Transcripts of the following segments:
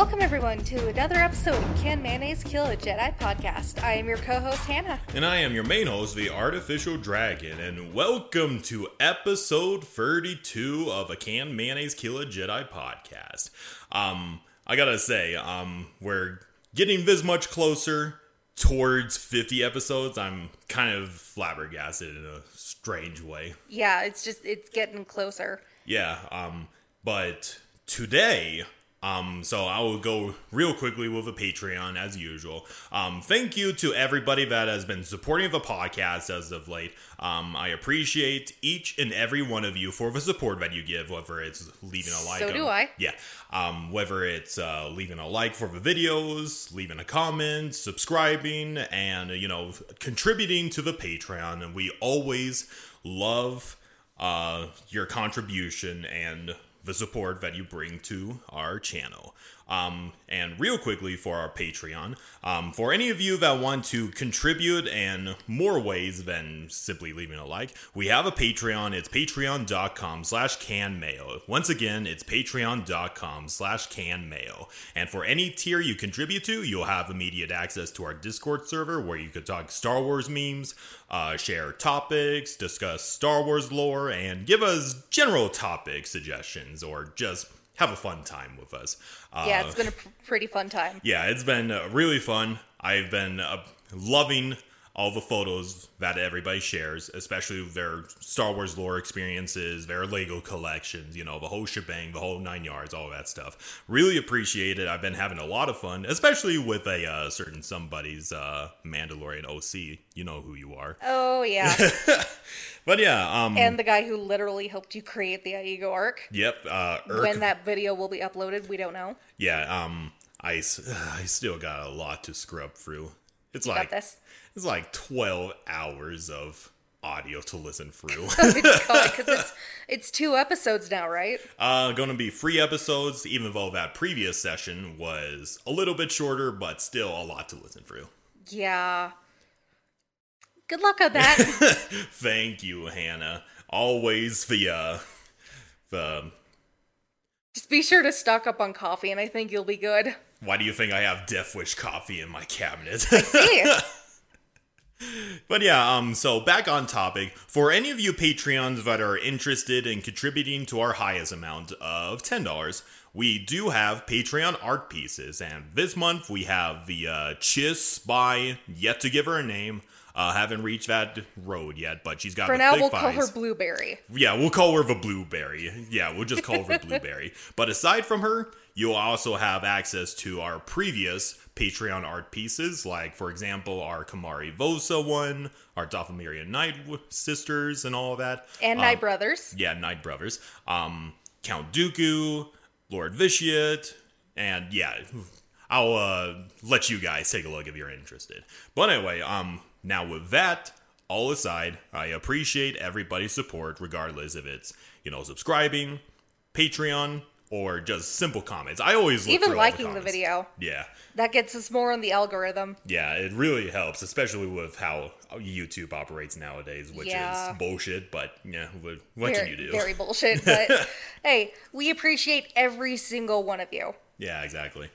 Welcome, everyone, to another episode of Can Mayonnaise Kill a Jedi podcast. I am your co host, Hannah. And I am your main host, the Artificial Dragon, and welcome to episode 32 of a Can Mayonnaise Kill a Jedi podcast. Um, I gotta say, um, we're getting this much closer towards 50 episodes. I'm kind of flabbergasted in a strange way. Yeah, it's just, it's getting closer. Yeah, um, but today um, so I will go real quickly with a Patreon as usual. Um, thank you to everybody that has been supporting the podcast as of late. Um, I appreciate each and every one of you for the support that you give, whether it's leaving a like. So do I. Yeah. Um, whether it's uh, leaving a like for the videos, leaving a comment, subscribing, and you know contributing to the Patreon. And we always love uh, your contribution and the support that you bring to our channel. Um, and real quickly for our Patreon, um, for any of you that want to contribute in more ways than simply leaving a like, we have a Patreon. It's patreon.com slash canmayo. Once again, it's patreon.com slash canmayo. And for any tier you contribute to, you'll have immediate access to our Discord server where you could talk Star Wars memes, uh, share topics, discuss Star Wars lore, and give us general topic suggestions or just have a fun time with us. Uh, yeah, it's been a pr- pretty fun time. Yeah, it's been uh, really fun. I've been uh, loving all the photos that everybody shares, especially their Star Wars lore experiences, their Lego collections, you know, the whole shebang, the whole nine yards, all that stuff. Really appreciate it. I've been having a lot of fun, especially with a uh, certain somebody's uh, Mandalorian OC. You know who you are. Oh, yeah. but yeah. Um, and the guy who literally helped you create the Iego arc. Yep. Uh, when that video will be uploaded, we don't know. Yeah. Um, I, I still got a lot to scrub through. It's you like this. It's like 12 hours of audio to listen through. Because it's, it's two episodes now, right? Uh, gonna be three episodes, even though that previous session was a little bit shorter, but still a lot to listen through. Yeah. Good luck on that. Thank you, Hannah. Always the, uh, the. Just be sure to stock up on coffee, and I think you'll be good. Why do you think I have Death Wish coffee in my cabinet? I see. But yeah, um, so back on topic. For any of you Patreons that are interested in contributing to our highest amount of ten dollars, we do have Patreon art pieces, and this month we have the uh, Chiss by Yet to Give Her a Name. Uh, haven't reached that road yet, but she's got. For now, we'll call her Blueberry. Yeah, we'll call her the Blueberry. Yeah, we'll just call her Blueberry. But aside from her, you'll also have access to our previous Patreon art pieces, like, for example, our Komari Vosa one, our Dathomirian Night sisters, and all that. And um, Night Brothers. Yeah, Night Brothers. Um, Count Dooku, Lord Vitiate, and yeah, I'll uh, let you guys take a look if you're interested. But anyway, um, now with that all aside, I appreciate everybody's support, regardless if it's you know subscribing, Patreon, or just simple comments. I always even liking the, the, video. Yeah, that gets us more on the algorithm. Yeah, it really helps, especially with how YouTube operates nowadays, which yeah. is bullshit. But yeah, what, what very, can you do? Very bullshit. But hey, we appreciate every single one of you. Yeah, exactly.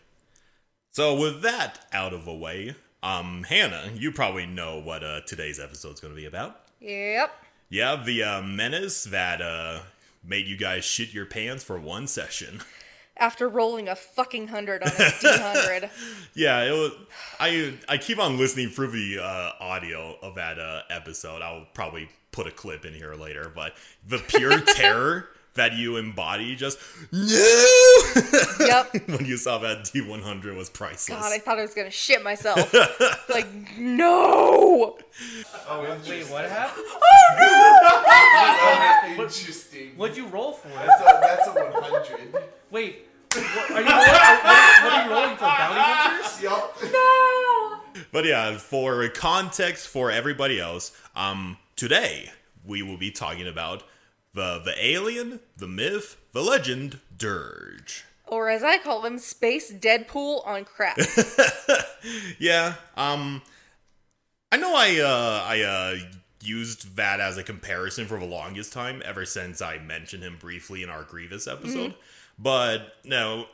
So with that out of the way, um, Hannah, you probably know what uh, today's episode is going to be about. Yep. Yeah, the uh, menace that uh, made you guys shit your pants for one session. After rolling a fucking hundred on a D hundred. yeah, it was. I I keep on listening through the uh, audio of that uh, episode. I'll probably put a clip in here later, but the pure terror that you embody just no. Yep. when you saw that D100 was priceless. God, I thought I was gonna shit myself. like no. Oh, wait, what happened? Oh, Interesting. What'd you roll for? That's a, that's a 100. Wait, what, are you rolling, what, what are you rolling for? Bounty hunters? Yup. No. But yeah, for context for everybody else, um, today we will be talking about the the alien, the myth, the legend, Durge. Or as I call them, Space Deadpool on crack. yeah. Um I know I uh I uh used that as a comparison for the longest time ever since I mentioned him briefly in our Grievous episode. Mm-hmm. But no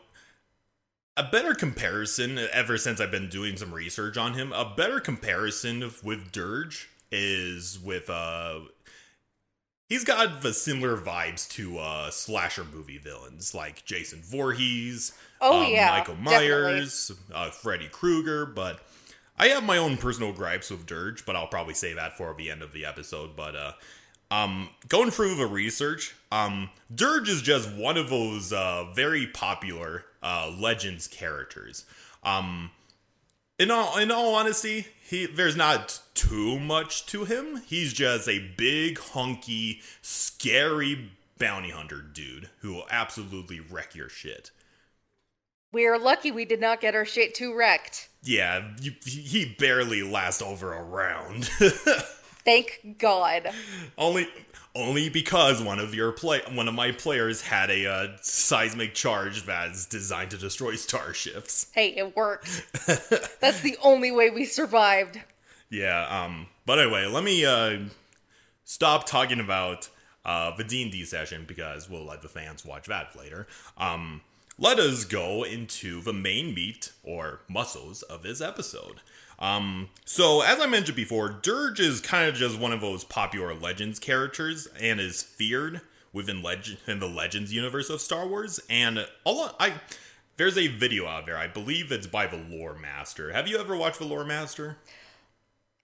a better comparison ever since I've been doing some research on him. A better comparison of- with Durge is with uh he's got the similar vibes to uh slasher movie villains like Jason Voorhees, Oh, um, yeah, Michael. Myers, uh, Freddy Krueger, but I have my own personal gripes with Durge, but I'll probably say that for the end of the episode. But uh, um, going through the research, um, Durge is just one of those uh, very popular uh, Legends characters. Um, in all in all honesty, he there's not too much to him. He's just a big, hunky, scary bounty hunter dude who will absolutely wreck your shit. We are lucky we did not get our shit too wrecked. Yeah, you, he barely lasts over a round. Thank God. only only because one of your play one of my players had a uh, seismic charge that's designed to destroy starships. Hey, it worked. That's the only way we survived. Yeah, um but anyway, let me uh stop talking about uh the D&D session because we'll let the fans watch that later. Um let us go into the main meat or muscles of this episode. Um, so as I mentioned before, Durge is kind of just one of those popular Legends characters and is feared within legend in the Legends universe of Star Wars. And all I there's a video out there. I believe it's by the Lore Master. Have you ever watched the Lore Master?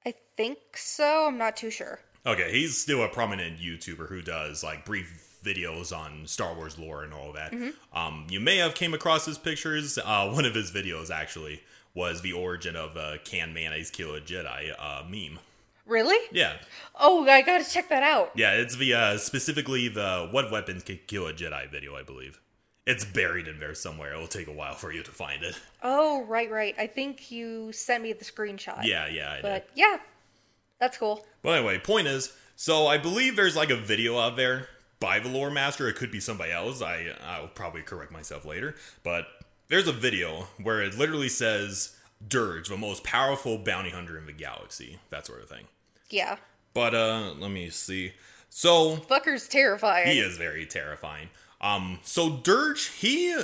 I think so. I'm not too sure. Okay, he's still a prominent YouTuber who does like brief videos on Star Wars lore and all that. Um, you may have came across his pictures. Uh, one of his videos actually was the origin of uh, "Can mayonnaise kill a Jedi?" Uh, meme. Really? Yeah, Oh, I gotta check that out. yeah, it's the uh, specifically the "What weapons can kill a Jedi?" video, I believe. It's buried in there somewhere. It'll take a while for you to find it. Oh, right, right. I think you sent me the screenshot. Yeah, yeah, I did. But yeah, that's cool. But anyway, point is, so I believe there's like a video out there by the lore master. It could be somebody else. I I'll probably correct myself later. But there's a video where it literally says Durge, the most powerful bounty hunter in the galaxy, that sort of thing. Yeah. But uh, let me see. So Fucker's terrifying. he is very terrifying. Um, so Durge, he,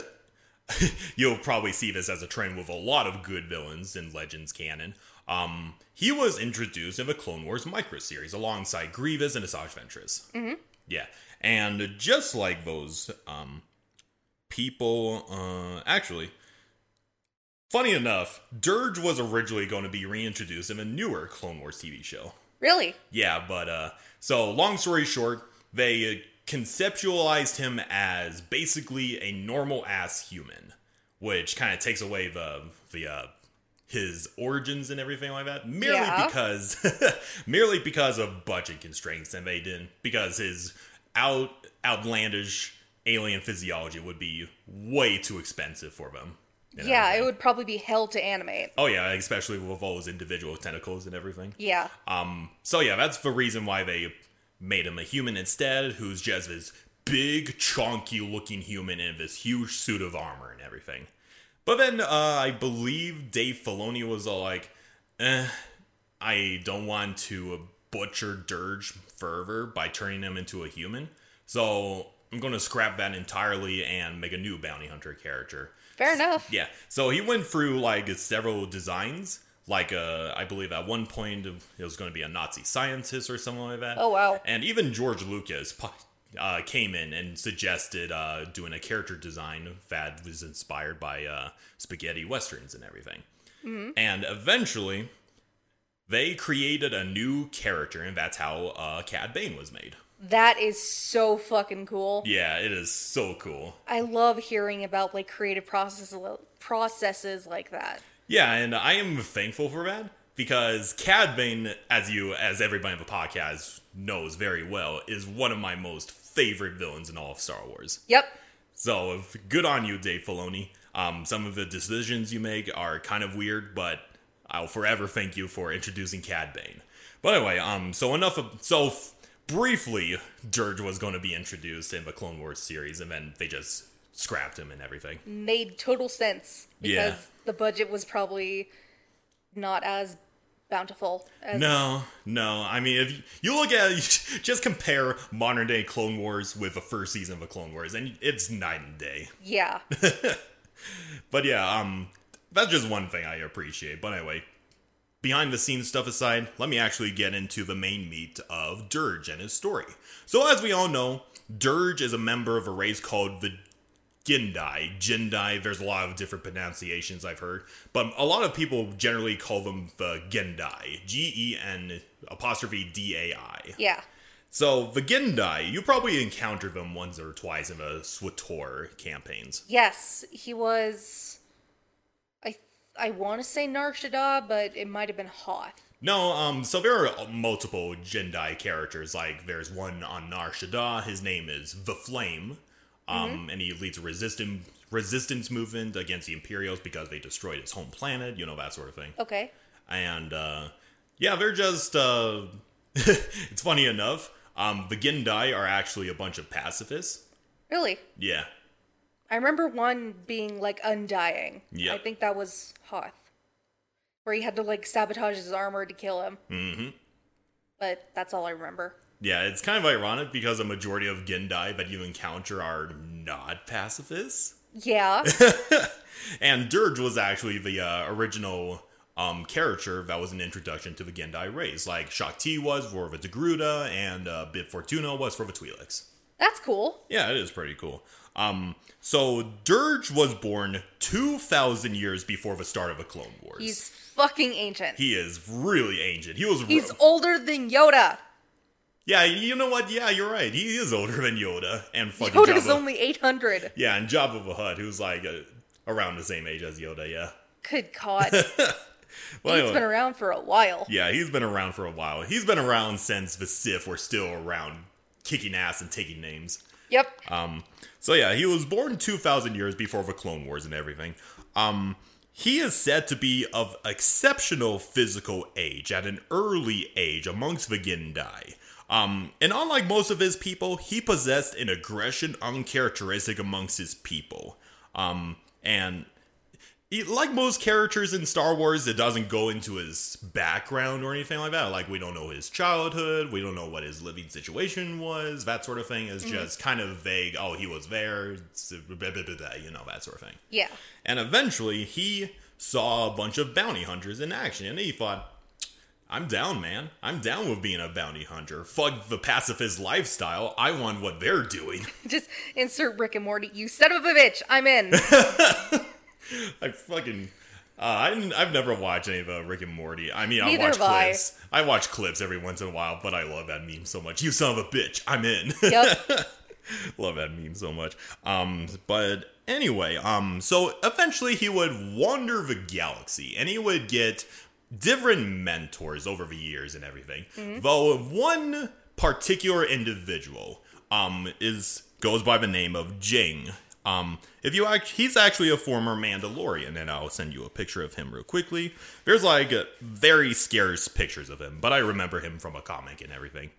you'll probably see this as a trend with a lot of good villains in Legends canon. Um, he was introduced in the Clone Wars micro series alongside Grievous and Asajj Ventress. Mm-hmm. Yeah, and just like those um people, uh, actually. Funny enough, Durge was originally going to be reintroduced in a newer Clone Wars TV show. Really? Yeah, but uh so long story short, they uh, conceptualized him as basically a normal ass human, which kind of takes away the the uh his origins and everything like that merely Yeah. because merely because of budget constraints and they didn't because his out outlandish alien physiology would be way too expensive for them. Yeah, everything. it would probably be hell to animate. Oh yeah, especially with all those individual tentacles and everything. Yeah. Um, so yeah, that's the reason why they made him a human instead, who's just this big, chonky looking human in this huge suit of armor and everything. But then uh, I believe Dave Filoni was all like, eh, I don't want to butcher Durge further by turning him into a human. So I'm going to scrap that entirely and make a new bounty hunter character. Fair enough. Yeah. So he went through like several designs. Like uh, I believe at one point it was going to be a Nazi scientist or something like that. Oh, wow. And even George Lucas uh, came in and suggested uh, doing a character design that was inspired by uh, spaghetti westerns and everything. Mm-hmm. And eventually, they created a new character, and that's how uh, Cad Bane was made. That is so fucking cool. Yeah, it is so cool. I love hearing about like creative processes processes like that. Yeah, and I am thankful for that because Cad Bane, as you, as everybody in the podcast knows very well, is one of my most favorite villains in all of Star Wars. Yep. So good on you, Dave Filoni. Um, some of the decisions you make are kind of weird, but I'll forever thank you for introducing Cad Bane. But anyway, um, so enough of so f- briefly, Durge was going to be introduced in the Clone Wars series, and then they just scrapped him and everything. Made total sense because Yeah. the budget was probably not as bountiful as No, no. I mean, if you, you look at just compare modern day Clone Wars with the first season of the Clone Wars, and it's night and day. Yeah. but yeah, um, that's just one thing I appreciate. But anyway, behind the scenes stuff aside, let me actually get into the main meat of Durge and his story. So, as we all know, Durge is a member of a race called the Gindai. Jindai, there's a lot of different pronunciations I've heard, but a lot of people generally call them the Gendai. G E N apostrophe D A I. Yeah. So, the Gendai, you probably encountered them once or twice in the SWTOR campaigns. Yes, he was. I want to say Nar Shaddaa, but it might have been Hoth. No, um, so there are multiple Jindai characters. Like, there's one on Nar Shaddaa. His name is the Flame, um, and he leads a resistance resistance movement against the Imperials because they destroyed his home planet. You know that sort of thing. Okay. And uh, yeah, they're just. Uh, it's funny enough. Um, the Gindai are actually a bunch of pacifists. Really? Yeah, I remember one being like undying. Yeah. I think that was Hoth. Where he had to like sabotage his armor to kill him. Mm-hmm. But that's all I remember. yeah. It's kind of ironic because a majority of Gendai that you encounter are not pacifists. Yeah. And Durge was actually the uh, original um, character that was an introduction to the Gendai race. Like Shaak Ti was for the Togruta, and uh, Bib Fortuna was for the Twi'leks. that's cool. Yeah, it is pretty cool. Um, so Durge was born 2,000 years before the start of the Clone Wars. He's fucking ancient. he is really ancient. He was. He's older than Yoda. yeah, you know what? Yeah, you're right. He is older than Yoda and fucking Yoda's Jabba. only 800. yeah, and Jabba the Hutt, who's like uh, around the same age as Yoda. Yeah. Good God. Well, He's anyway. been around for a while. Yeah, he's been around for a while. He's been around since the Sith were still around, kicking ass and taking names. Yep. Um, so yeah, he was born 2,000 years before the Clone Wars and everything. Um, he is said to be of exceptional physical age at an early age amongst the Gindai. Um, and unlike most of his people, he possessed an aggression uncharacteristic amongst his people. Um, and he, like most characters in Star Wars, it doesn't go into his background or anything like that. Like, we don't know his childhood, we don't know what his living situation was, that sort of thing is mm-hmm. just kind of vague. Oh, he was there, blah, blah, blah, you know, that sort of thing. Yeah. And eventually, he saw a bunch of bounty hunters in action, and he thought, I'm down, man. I'm down with being a bounty hunter. Fuck the pacifist lifestyle. I want what they're doing. Just insert Rick and Morty. You son of a bitch. I'm in. I fucking. Uh, I, I've never watched any of uh, Rick and Morty. I mean, I Neither watch have I. clips. I. watch clips every once in a while, but I love that meme so much. You son of a bitch, I'm in. yep. love that meme so much. Um, but anyway, um, so eventually he would wander the galaxy, and he would get different mentors over the years and everything. Though one particular individual, um, is goes by the name of Jing. Um, if you act, he's actually a former Mandalorian, and I'll send you a picture of him real quickly. There's like very scarce pictures of him, but I remember him from a comic and everything.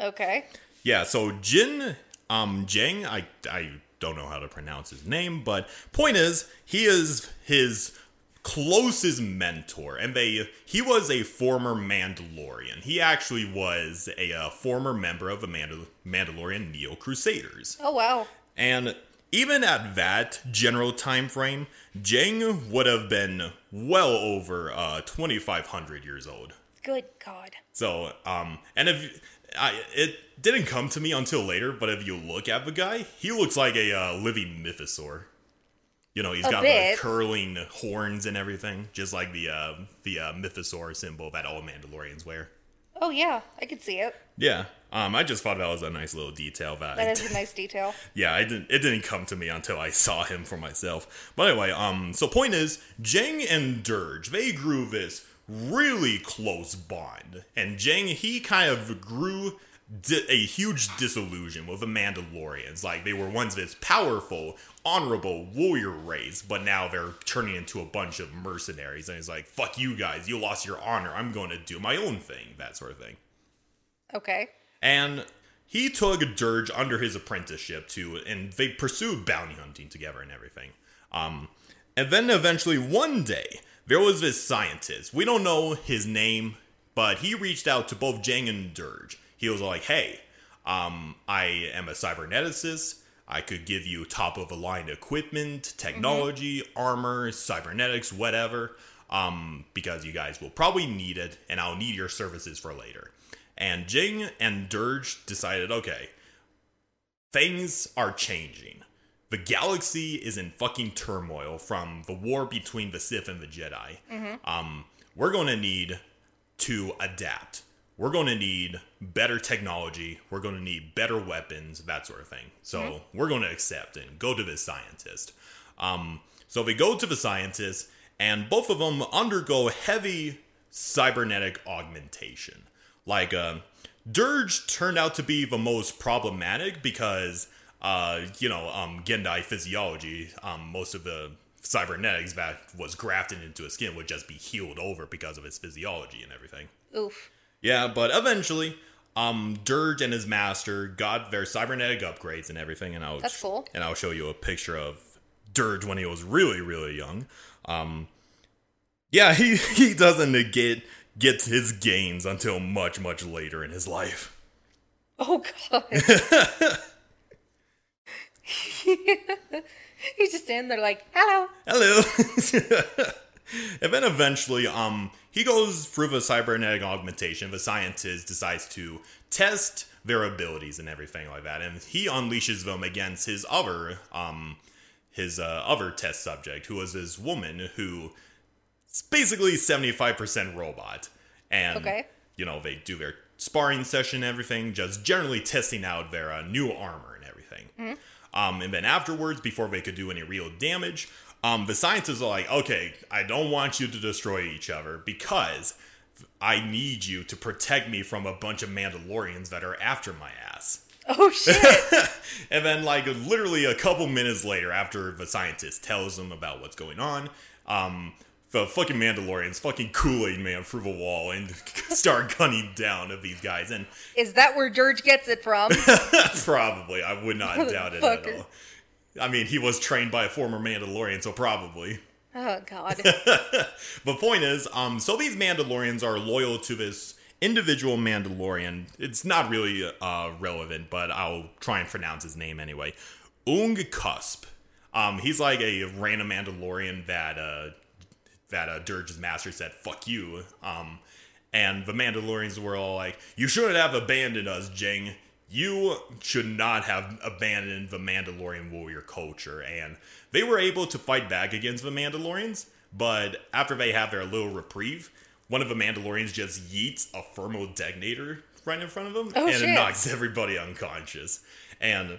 Okay. Yeah, so Jin um Jeng, I I don't know how to pronounce his name, but point is he is his closest mentor and they he was a former Mandalorian. He actually was a uh, former member of the Mandal- Mandalorian Neo Crusaders. Oh, wow. And even at that general time frame, Jeng would have been well over uh 2500 years old. Good God. So, um, and if I, it didn't come to me until later, but if you look at the guy, he looks like a uh, living mythosaur. You know, he's A got bit. the curling horns and everything, just like the uh, the uh, mythosaur symbol that all Mandalorians wear. Oh, yeah. I could see it. Yeah, um, I just thought that was a nice little detail that, That is a nice detail. yeah, I didn't. It didn't come to me until I saw him for myself. But anyway, um, so point is, Jeng and Durge they grew this really close bond, and Jeng he kind of grew a huge disillusion with the Mandalorians. Like they were once this powerful, honorable warrior race, but now they're turning into a bunch of mercenaries. And he's like, "Fuck you guys! You lost your honor. I'm going to do my own thing." That sort of thing. Okay. And he took Durge under his apprenticeship to, and they pursued bounty hunting together and everything. Um, and then eventually one day, there was this scientist. We don't know his name, but he reached out to both Jang and Durge. He was like, hey, um, I am a cyberneticist. I could give you top of the line equipment, technology, armor, cybernetics, whatever, um, because you guys will probably need it, and I'll need your services for later. And Jing and Durge decided, okay, things are changing. The galaxy is in fucking turmoil from the war between the Sith and the Jedi. Um, we're going to need to adapt. We're going to need better technology. We're going to need better weapons, that sort of thing. So we're going to accept and go to this scientist. Um, so they go to the scientist, and both of them undergo heavy cybernetic augmentation. Like, uh, Durge turned out to be the most problematic because, uh, you know, um, Gendai physiology, um, most of the cybernetics that was grafted into his skin would just be healed over because of his physiology and everything. Oof. Yeah, but eventually, um, Durge and his master got their cybernetic upgrades and everything, and I'll That's cool. And I'll show you a picture of Durge when he was really, really young. Um, yeah, he he doesn't get gets his gains until much, much later in his life. Oh god. He's just standing there like, hello. Hello. and then eventually, um, he goes through the cybernetic augmentation. The scientist decides to test their abilities and everything like that, and he unleashes them against his other, um, his uh, other test subject, who was this woman who is basically seventy five percent robot, and Okay. you know they do their sparring session, and everything, just generally testing out their uh, new armor and everything. Um, and then afterwards, before they could do any real damage, um, the scientists are like, okay, I don't want you to destroy each other because I need you to protect me from a bunch of Mandalorians that are after my ass. Oh shit. And then, like, literally a couple minutes later, after the scientist tells them about what's going on, um, the fucking Mandalorians fucking Kool Aid man through the wall and start gunning down of these guys. And Is that where George gets it from? probably, I would not doubt it at all. I mean, he was trained by a former Mandalorian, so probably. Oh god. The point is, um, so these Mandalorians are loyal to this individual Mandalorian. It's not really uh, relevant, but I'll try and pronounce his name anyway. Ung Cusp. Um, he's like a random Mandalorian that uh, that uh, Durge's master said "fuck you." Um, and the Mandalorians were all like, "You shouldn't have abandoned us, Jing. You should not have abandoned the Mandalorian warrior culture." And they were able to fight back against the Mandalorians, but after they have their little reprieve, one of the Mandalorians just yeets a thermal detonator right in front of them, Oh, and shit. it knocks everybody unconscious. And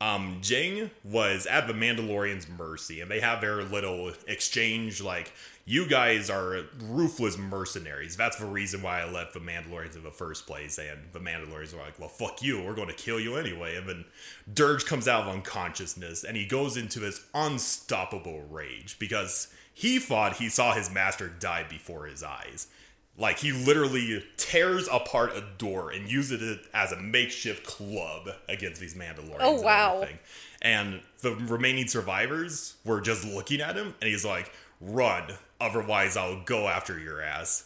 um, Jing was at the Mandalorian's mercy, and they have their little exchange like, you guys are ruthless mercenaries. That's the reason why I left the Mandalorians in the first place. And the Mandalorians were like, well, fuck you. We're going to kill you anyway. And then Durge comes out of unconsciousness, and he goes into this unstoppable rage because he thought he saw his master die before his eyes. Like he literally tears apart a door and uses it as a makeshift club against these Mandalorians. Oh, wow. everything. And the remaining survivors were just looking at him, and he's like, "Run, otherwise I'll go after your ass."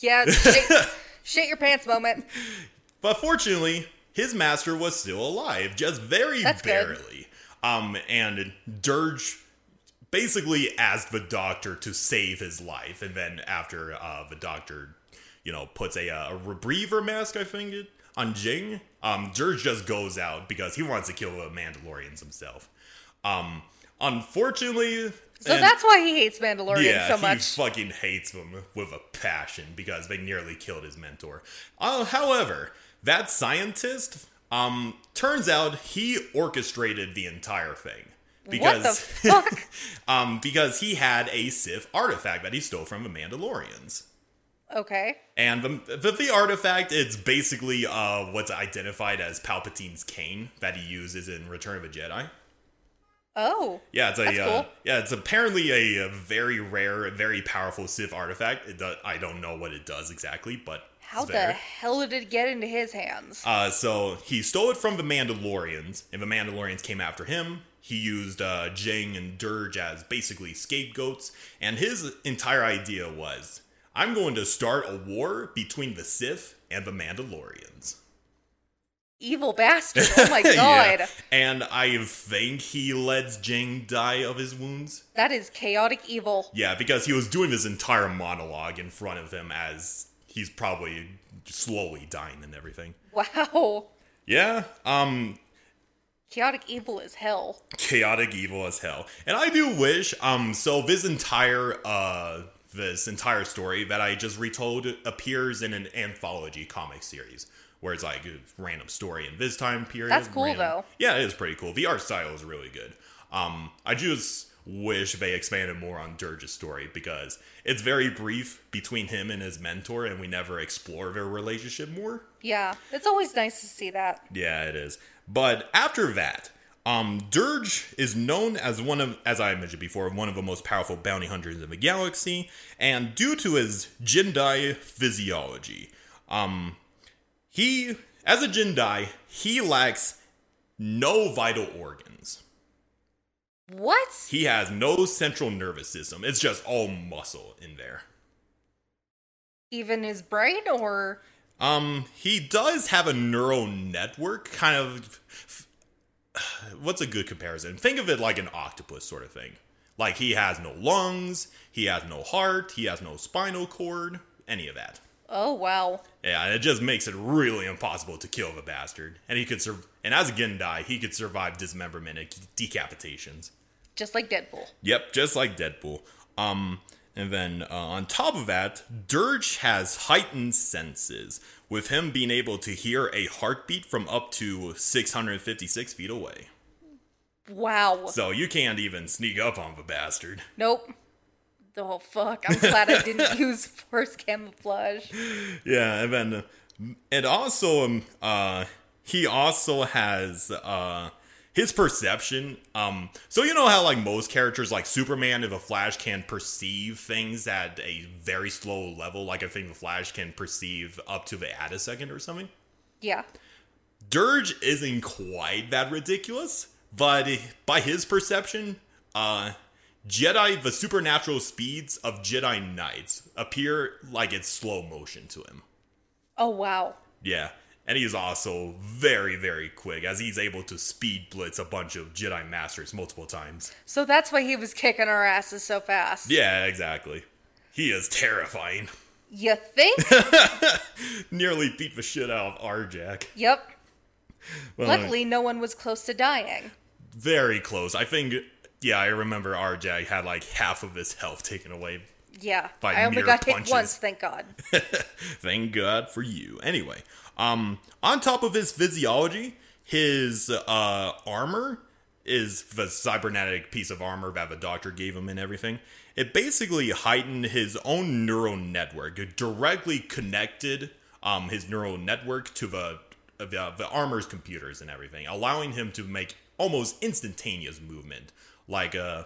Yeah, shit, shit your pants moment. But fortunately, his master was still alive, just very That's good. barely. Um, and Durge basically asked the doctor to save his life, and then after uh, the doctor, you know, puts a, uh, a rebreather mask, I think it on Jing, um, Durge just goes out because he wants to kill the Mandalorians himself. Um, unfortunately, So and- that's why he hates Mandalorians yeah, so much. he fucking hates them with a passion because they nearly killed his mentor. Uh, however, that scientist, um, turns out he orchestrated the entire thing because what the fuck? um, because he had a Sith artifact that he stole from the Mandalorians. okay. And the, the, the artifact, it's basically uh, what's identified as Palpatine's cane that he uses in Return of the Jedi. Oh. Yeah, it's a uh, yeah, it's apparently a, a very rare, very powerful Sith artifact. It do, I don't know what it does exactly, but How the hell did it get into his hands? Uh, so he stole it from the Mandalorians, and the Mandalorians came after him. He used uh, Jing and Durge as basically scapegoats, and his entire idea was, "I'm going to start a war between the Sith and the Mandalorians." Evil bastard. Oh my god. Yeah. And I think he lets Jing die of his wounds. That is chaotic evil. Yeah, because he was doing this entire monologue in front of him as he's probably slowly dying and everything. Wow. Yeah, um, Chaotic evil as hell. chaotic evil as hell. And I do wish, um, so this entire, uh, this entire story that I just retold appears in an anthology comic series. Where it's like a random story in this time period. That's cool, random- though. Yeah, it is pretty cool. The art style is really good. Um, I just wish they expanded more on Durge's story because it's very brief between him and his mentor, and we never explore their relationship more. Yeah. It's always nice to see that. Yeah, it is. But after that, um, Durge is known as one of, as I mentioned before, one of the most powerful bounty hunters in the galaxy, and due to his Jindai physiology, um, he, as a Jindai, he lacks no vital organs. What? He has no central nervous system. It's just all muscle in there. Even his brain or Um, he does have a neural network, kind of. What's a good comparison? Think of it like an octopus sort of thing. Like he has no lungs, he has no heart, he has no spinal cord, any of that. Oh wow. Yeah, and it just makes it really impossible to kill the bastard. And he could sur- and as a Gendai, he could survive dismemberment and decapitations. Just like Deadpool. Yep, just like Deadpool. Um, and then uh, on top of that, Durge has heightened senses, with him being able to hear a heartbeat from up to 656 feet away. Wow. So you can't even sneak up on the bastard. Nope. Oh fuck. I'm glad I didn't use force camouflage. Yeah, and then and also um uh he also has uh his perception um so you know how like most characters like Superman and the Flash can perceive things at a very slow level like I think the Flash can perceive up to the attosecond or something. Yeah. Durge isn't quite that ridiculous, but by his perception, uh Jedi the supernatural speeds of Jedi Knights appear like it's slow motion to him. Oh wow. Yeah. And he's also very, very quick as he's able to speed blitz a bunch of Jedi Masters multiple times. So that's why he was kicking our asses so fast. Yeah, exactly. He is terrifying. You think? Nearly beat the shit out of Arjak. yep. Well, Luckily, no one was close to dying. Very close. I think, yeah, I remember Arjak had like half of his health taken away. Yeah. I only got punches. hit once, thank God. Thank God for you. Anyway, um, on top of his physiology, his uh, armor is the cybernetic piece of armor that the doctor gave him and everything. It basically heightened his own neural network. It directly connected um, his neural network to the, the the armor's computers and everything, allowing him to make almost instantaneous movement. Like uh,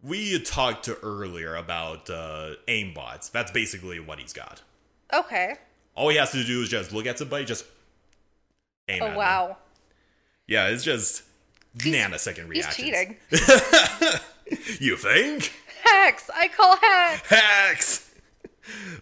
we talked to earlier about uh, aimbots. That's basically what he's got. Okay. All he has to do is just look at somebody, just aim at Oh them. wow. Yeah, it's just nanosecond reaction. He's cheating. You think? Hacks! I call hacks! Hacks!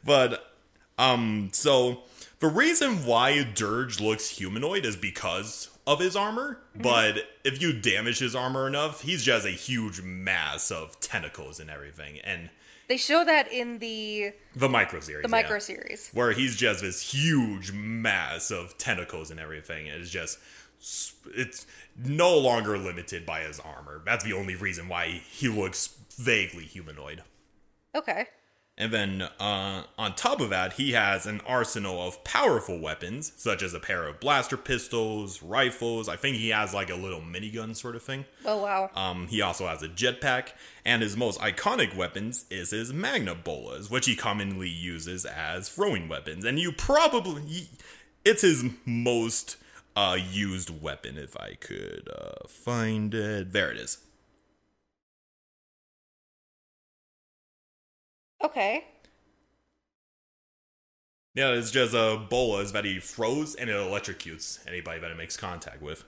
but, um, so the reason why Durge looks humanoid is because of his armor, Mm-hmm. but if you damage his armor enough, he's just a huge mass of tentacles and everything. And They show that in the the micro series. the yeah. micro series. where he's just this huge mass of tentacles and everything. It's just it's no longer limited by his armor. That's the only reason why he looks vaguely humanoid. Okay. And then uh, on top of that, he has an arsenal of powerful weapons, such as a pair of blaster pistols, rifles. I think he has like a little minigun sort of thing. Oh wow. Um, he also has a jetpack, and his most iconic weapons is his Magna Bolas, which he commonly uses as throwing weapons. And you probably, it's his most uh, used weapon, if I could uh, find it. There it is. Okay. Yeah, it's just a bolas that he froze and it electrocutes anybody that it makes contact with.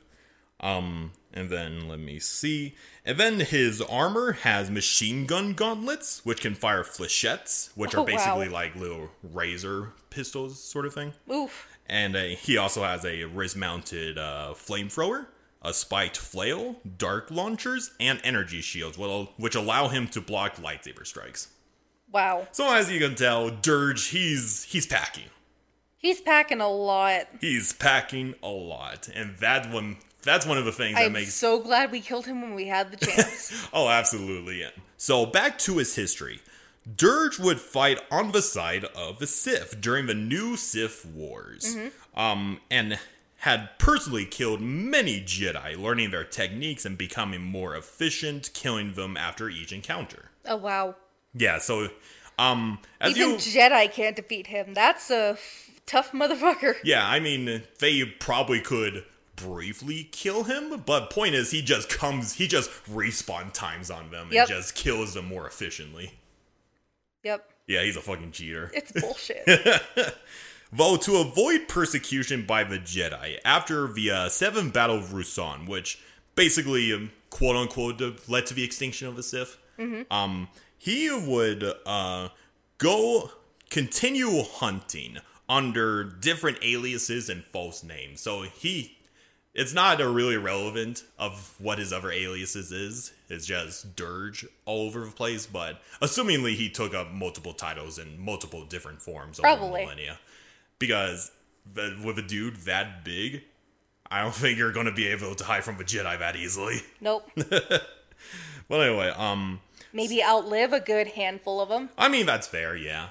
Um, and then let me see. And then his armor has machine gun gauntlets, which can fire flechettes, which Oh, are basically wow. like little razor pistols, sort of thing. Oof. And uh, he also has a wrist-mounted uh, flamethrower, a spiked flail, dart launchers, and energy shields, which allow him to block lightsaber strikes. Wow. So as you can tell, Durge, he's he's packing. He's packing a lot. He's packing a lot, and that one that's one of the things that I'm makes so glad we killed him when we had the chance. Oh, absolutely. So back to his history. Durge would fight on the side of the Sith during the new Sith Wars, um, and had personally killed many Jedi, learning their techniques and becoming more efficient, killing them after each encounter. oh wow. Yeah, so um, as Even you, Jedi can't defeat him. That's a f- tough motherfucker. yeah, I mean, they probably could briefly kill him, but point is, he just comes, he just respawn times on them Yep. and just kills them more efficiently. Yep. Yeah, he's a fucking cheater. It's bullshit. Though to avoid persecution by the Jedi after the uh, Seventh Battle of Ruusan, which basically, um, quote unquote, led to the extinction of the Sith, um, he would uh, go continue hunting under different aliases and false names. So he, it's not a really relevant of what his other aliases is. It's just Durge all over the place. But assumingly, he took up multiple titles in multiple different forms over Probably. millennia. Because with a dude that big, I don't think you're going to be able to hide from a Jedi that easily. nope. Well, anyway, um, Maybe outlive a good handful of them. I mean that's fair, yeah.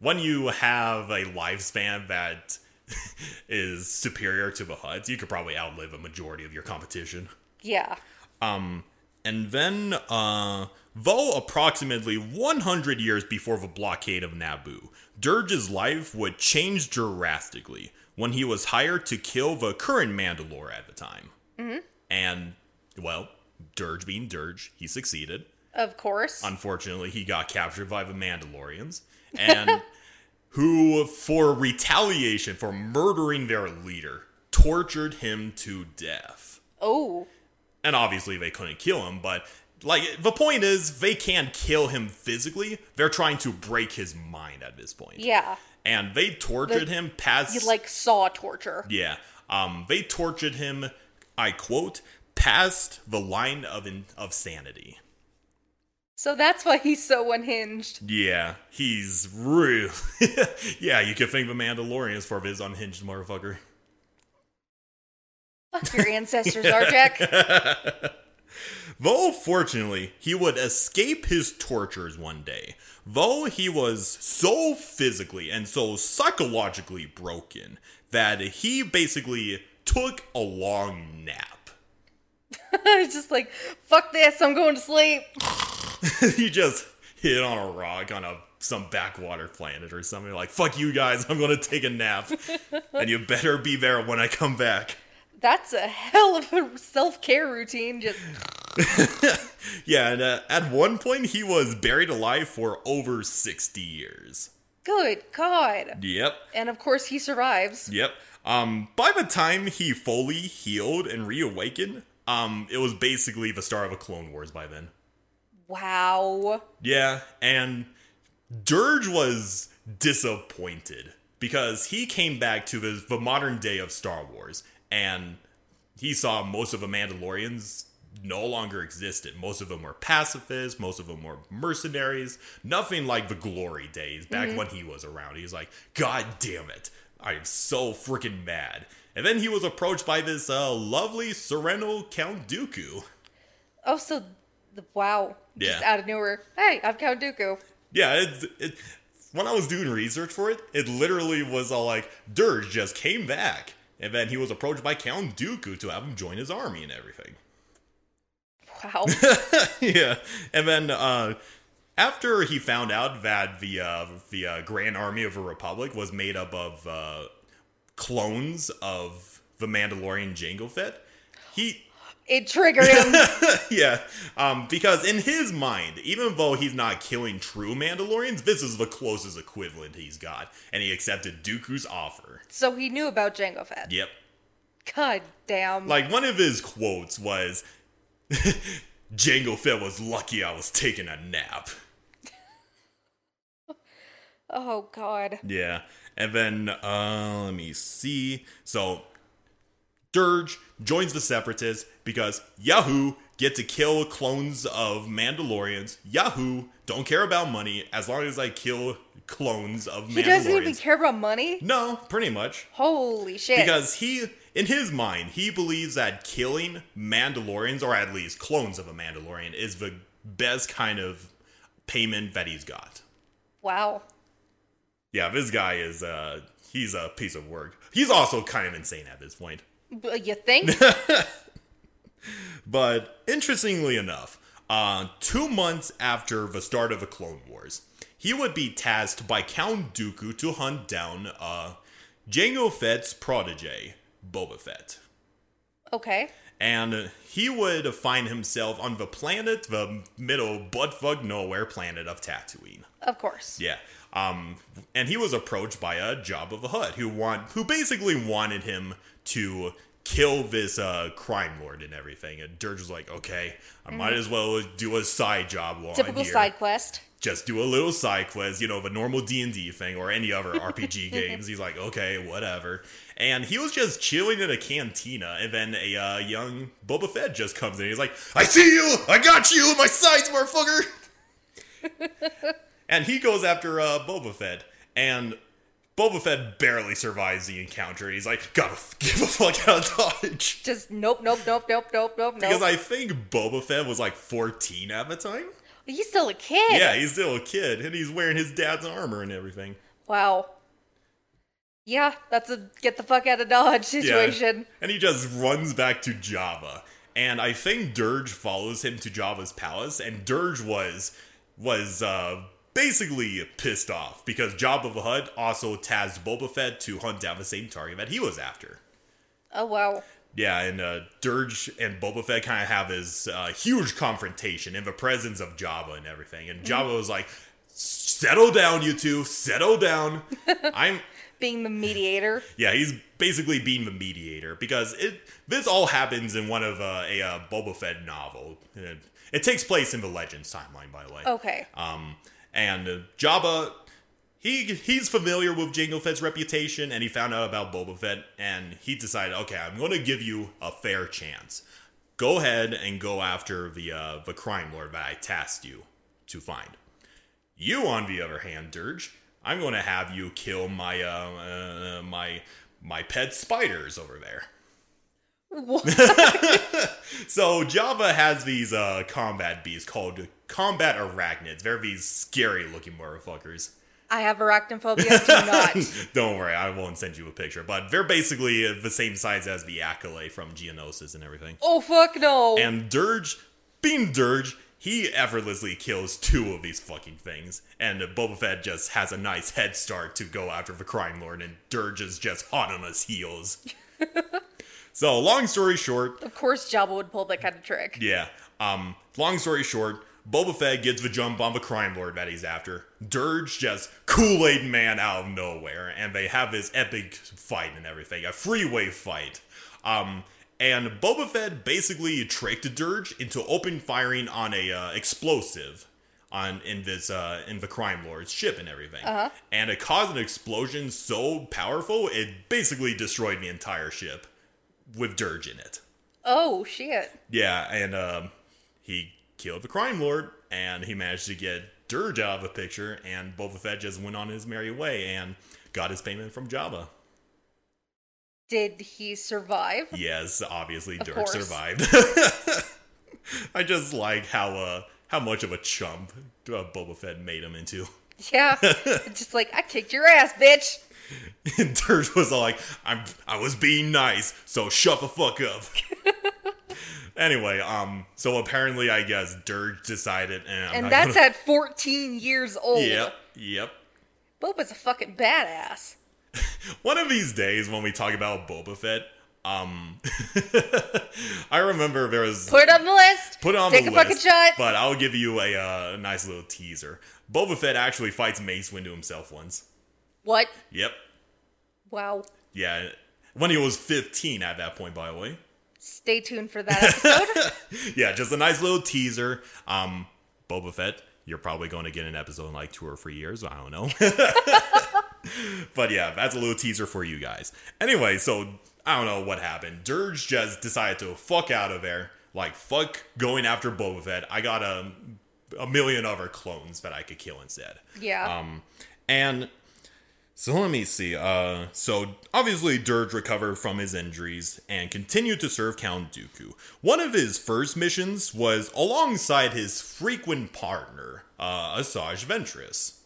When you have a lifespan that is superior to the Hutts, you could probably outlive a majority of your competition. Yeah. Um, And then, uh, though approximately 100 years before the blockade of Naboo, Durge's life would change drastically when he was hired to kill the current Mandalore at the time. Mm-hmm. And, well, Durge being Durge, he succeeded. Of course. Unfortunately, he got captured by the Mandalorians, and who, for retaliation for murdering their leader, tortured him to death. oh. And obviously, they couldn't kill him, but like the point is, they can't kill him physically. They're trying to break his mind at this point. Yeah. And they tortured The- him past You like saw torture. yeah. Um, they tortured him. I quote past the line of in- of sanity. So that's why he's so unhinged. Yeah, he's real. yeah, you could thank the Mandalorians for his unhinged motherfucker. Fuck your ancestors, Arjack. Though fortunately, he would escape his tortures one day. Though he was so physically and so psychologically broken that he basically took a long nap. Just like, fuck this, I'm going to sleep. he just hit on a rock on a some backwater planet or something like fuck you guys i'm gonna take a nap and you better be there when i come back That's a hell of a self care routine. Just, yeah and uh, at one point he was buried alive for over 60 years good God. yep And of course, he survives. yep um by the time he fully healed and reawakened um it was basically the start of a clone wars by then Wow. Yeah, and Durge was disappointed because he came back to the, the modern day of Star Wars and he saw most of the Mandalorians no longer existed. Most of them were pacifists, most of them were mercenaries, nothing like the glory days back when he was around. He was like, God damn it, I am so freaking mad. And then he was approached by this uh, lovely Serenno Count Dooku. Oh, so, the, wow. Just Yeah. out of nowhere. Hey, I'm Count Dooku. Yeah, it's it, when I was doing research for it, it literally was all like Durge just came back, and then he was approached by Count Dooku to have him join his army and everything. Wow. yeah, and then uh, after he found out that the uh, the uh, Grand Army of the Republic was made up of uh, clones of the Mandalorian Jango Fett, he it triggered him. yeah, um, because in his mind, even though he's not killing true Mandalorians, this is the closest equivalent he's got, and he accepted Dooku's offer. so he knew about Jango Fett. Yep. God damn. Like one of his quotes was, "Jango Fett was lucky I was taking a nap." oh God. Yeah. And then uh let me see. So Durge joins the separatists because Yahoo get to kill clones of Mandalorians. Yahoo don't care about money as long as I kill clones of Mandalorians. He doesn't even care about money. No, pretty much. Holy shit. Because he in his mind, he believes that killing Mandalorians or at least clones of a Mandalorian is the best kind of payment that he's got. wow. Yeah, this guy is uh he's a piece of work. He's also kind of insane at this point. You think? But interestingly enough, uh, two months after the start of the Clone Wars, he would be tasked by Count Dooku to hunt down uh, Jango Fett's protege, Boba Fett. okay. And he would find himself on the planet, the middle buttfuck nowhere planet of Tatooine. Of course. Yeah. Um, and he was approached by a Jabba the Hutt who want who basically wanted him to kill this uh, crime lord and everything. And Durge was like, okay, I might as well do a side job while I'm Typical side quest. Just do a little side quest, you know, of a normal D and D thing or any other RPG games. He's like, okay, whatever. And he was just chilling in a cantina, and then a uh, young Boba Fett just comes in. He's like, I see you, I got you my sights, motherfucker. and he goes after uh, Boba Fett, and Boba Fett barely survives the encounter. He's like, gotta f- give a fuck out of Dodge. Just nope, nope, nope, nope, nope, nope, Because. I think Boba Fett was like 14 at the time. He's still a kid. Yeah, he's still a kid, and he's wearing his dad's armor and everything. Wow. Yeah, that's a get the fuck out of Dodge situation. Yeah. And he just runs back to Jabba. And I think Durge follows him to Jabba's palace, and Durge was was uh basically pissed off because Jabba the Hutt also tasked Boba Fett to hunt down the same target that he was after. Oh wow. Yeah, and uh, Durge and Boba Fett kind of have this uh, huge confrontation in the presence of Jabba and everything. And Jabba was like, "Settle down, you two. Settle down. I'm Being the mediator. yeah, he's basically being the mediator because it this all happens in one of uh, a uh, Boba Fett novel. It, it takes place in the Legends timeline, by the way. Okay. Um, and uh, Jabba, he he's familiar with Jango Fett's reputation, and he found out about Boba Fett, and he decided, okay, I'm going to give you a fair chance. Go ahead and go after the uh, the crime lord that I tasked you to find. You, on the other hand, Durge, I'm going to have you kill my uh, uh, my my pet spiders over there. What? So Jabba has these uh, combat beasts called combat arachnids. They're these scary looking motherfuckers. I have arachnophobia. Do not. Don't worry, I won't send you a picture. But they're basically the same size as the Acklay from Geonosis and everything. Oh fuck no. And Durge, being Durge, he effortlessly kills two of these fucking things. And Boba Fett just has a nice head start to go after the crime lord, and Durge is just hot on his heels. so, long story short, of course, Jabba would pull that kind of trick. yeah. Um, long story short, Boba Fett gets the jump on the crime lord that he's after. Durge just Kool-Aid man out of nowhere, and they have this epic fight and everything, a freeway fight. Um, and Boba Fett basically tricked Durge into open firing on a uh, explosive on in this uh, in the crime lord's ship and everything, and it caused an explosion so powerful it basically destroyed the entire ship with Durge in it. Oh shit. Yeah, and um, he killed the crime lord, and he managed to get Durge out of the picture, and Boba Fett just went on his merry way and got his payment from Jabba. Did he survive? Yes, obviously Of Durge course. survived. I just like how uh how much of a chump uh, Boba Fett made him into. Yeah. Just like I kicked your ass, bitch. And Durge was all like, "I'm I was being nice, so shut the fuck up." anyway, um, so apparently, I guess Durge decided, eh, And that's gonna- at 14 years old. Yep, yep. Boba's a fucking badass. One of these days when we talk about Boba Fett, um, I remember there was Put it on the list. put it on Take the a fucking list, shot. but I'll give you a uh, nice little teaser. Boba Fett actually fights Mace Windu himself once. What? Yep, Wow. yeah. when he was 15 at that point, by the way. Stay tuned for that episode. Yeah, just a nice little teaser. Um, Boba Fett, you're probably going to get an episode in like two or three years. I don't know. but yeah, that's a little teaser for you guys. Anyway, so I don't know what happened. Durge just decided to fuck out of there. Like, fuck going after Boba Fett. I got a, a million other clones that I could kill instead. yeah. Um, and so let me see. Uh, so obviously Durge recovered from his injuries and continued to serve Count Dooku. One of his first missions was alongside his frequent partner, uh, Asajj Ventress.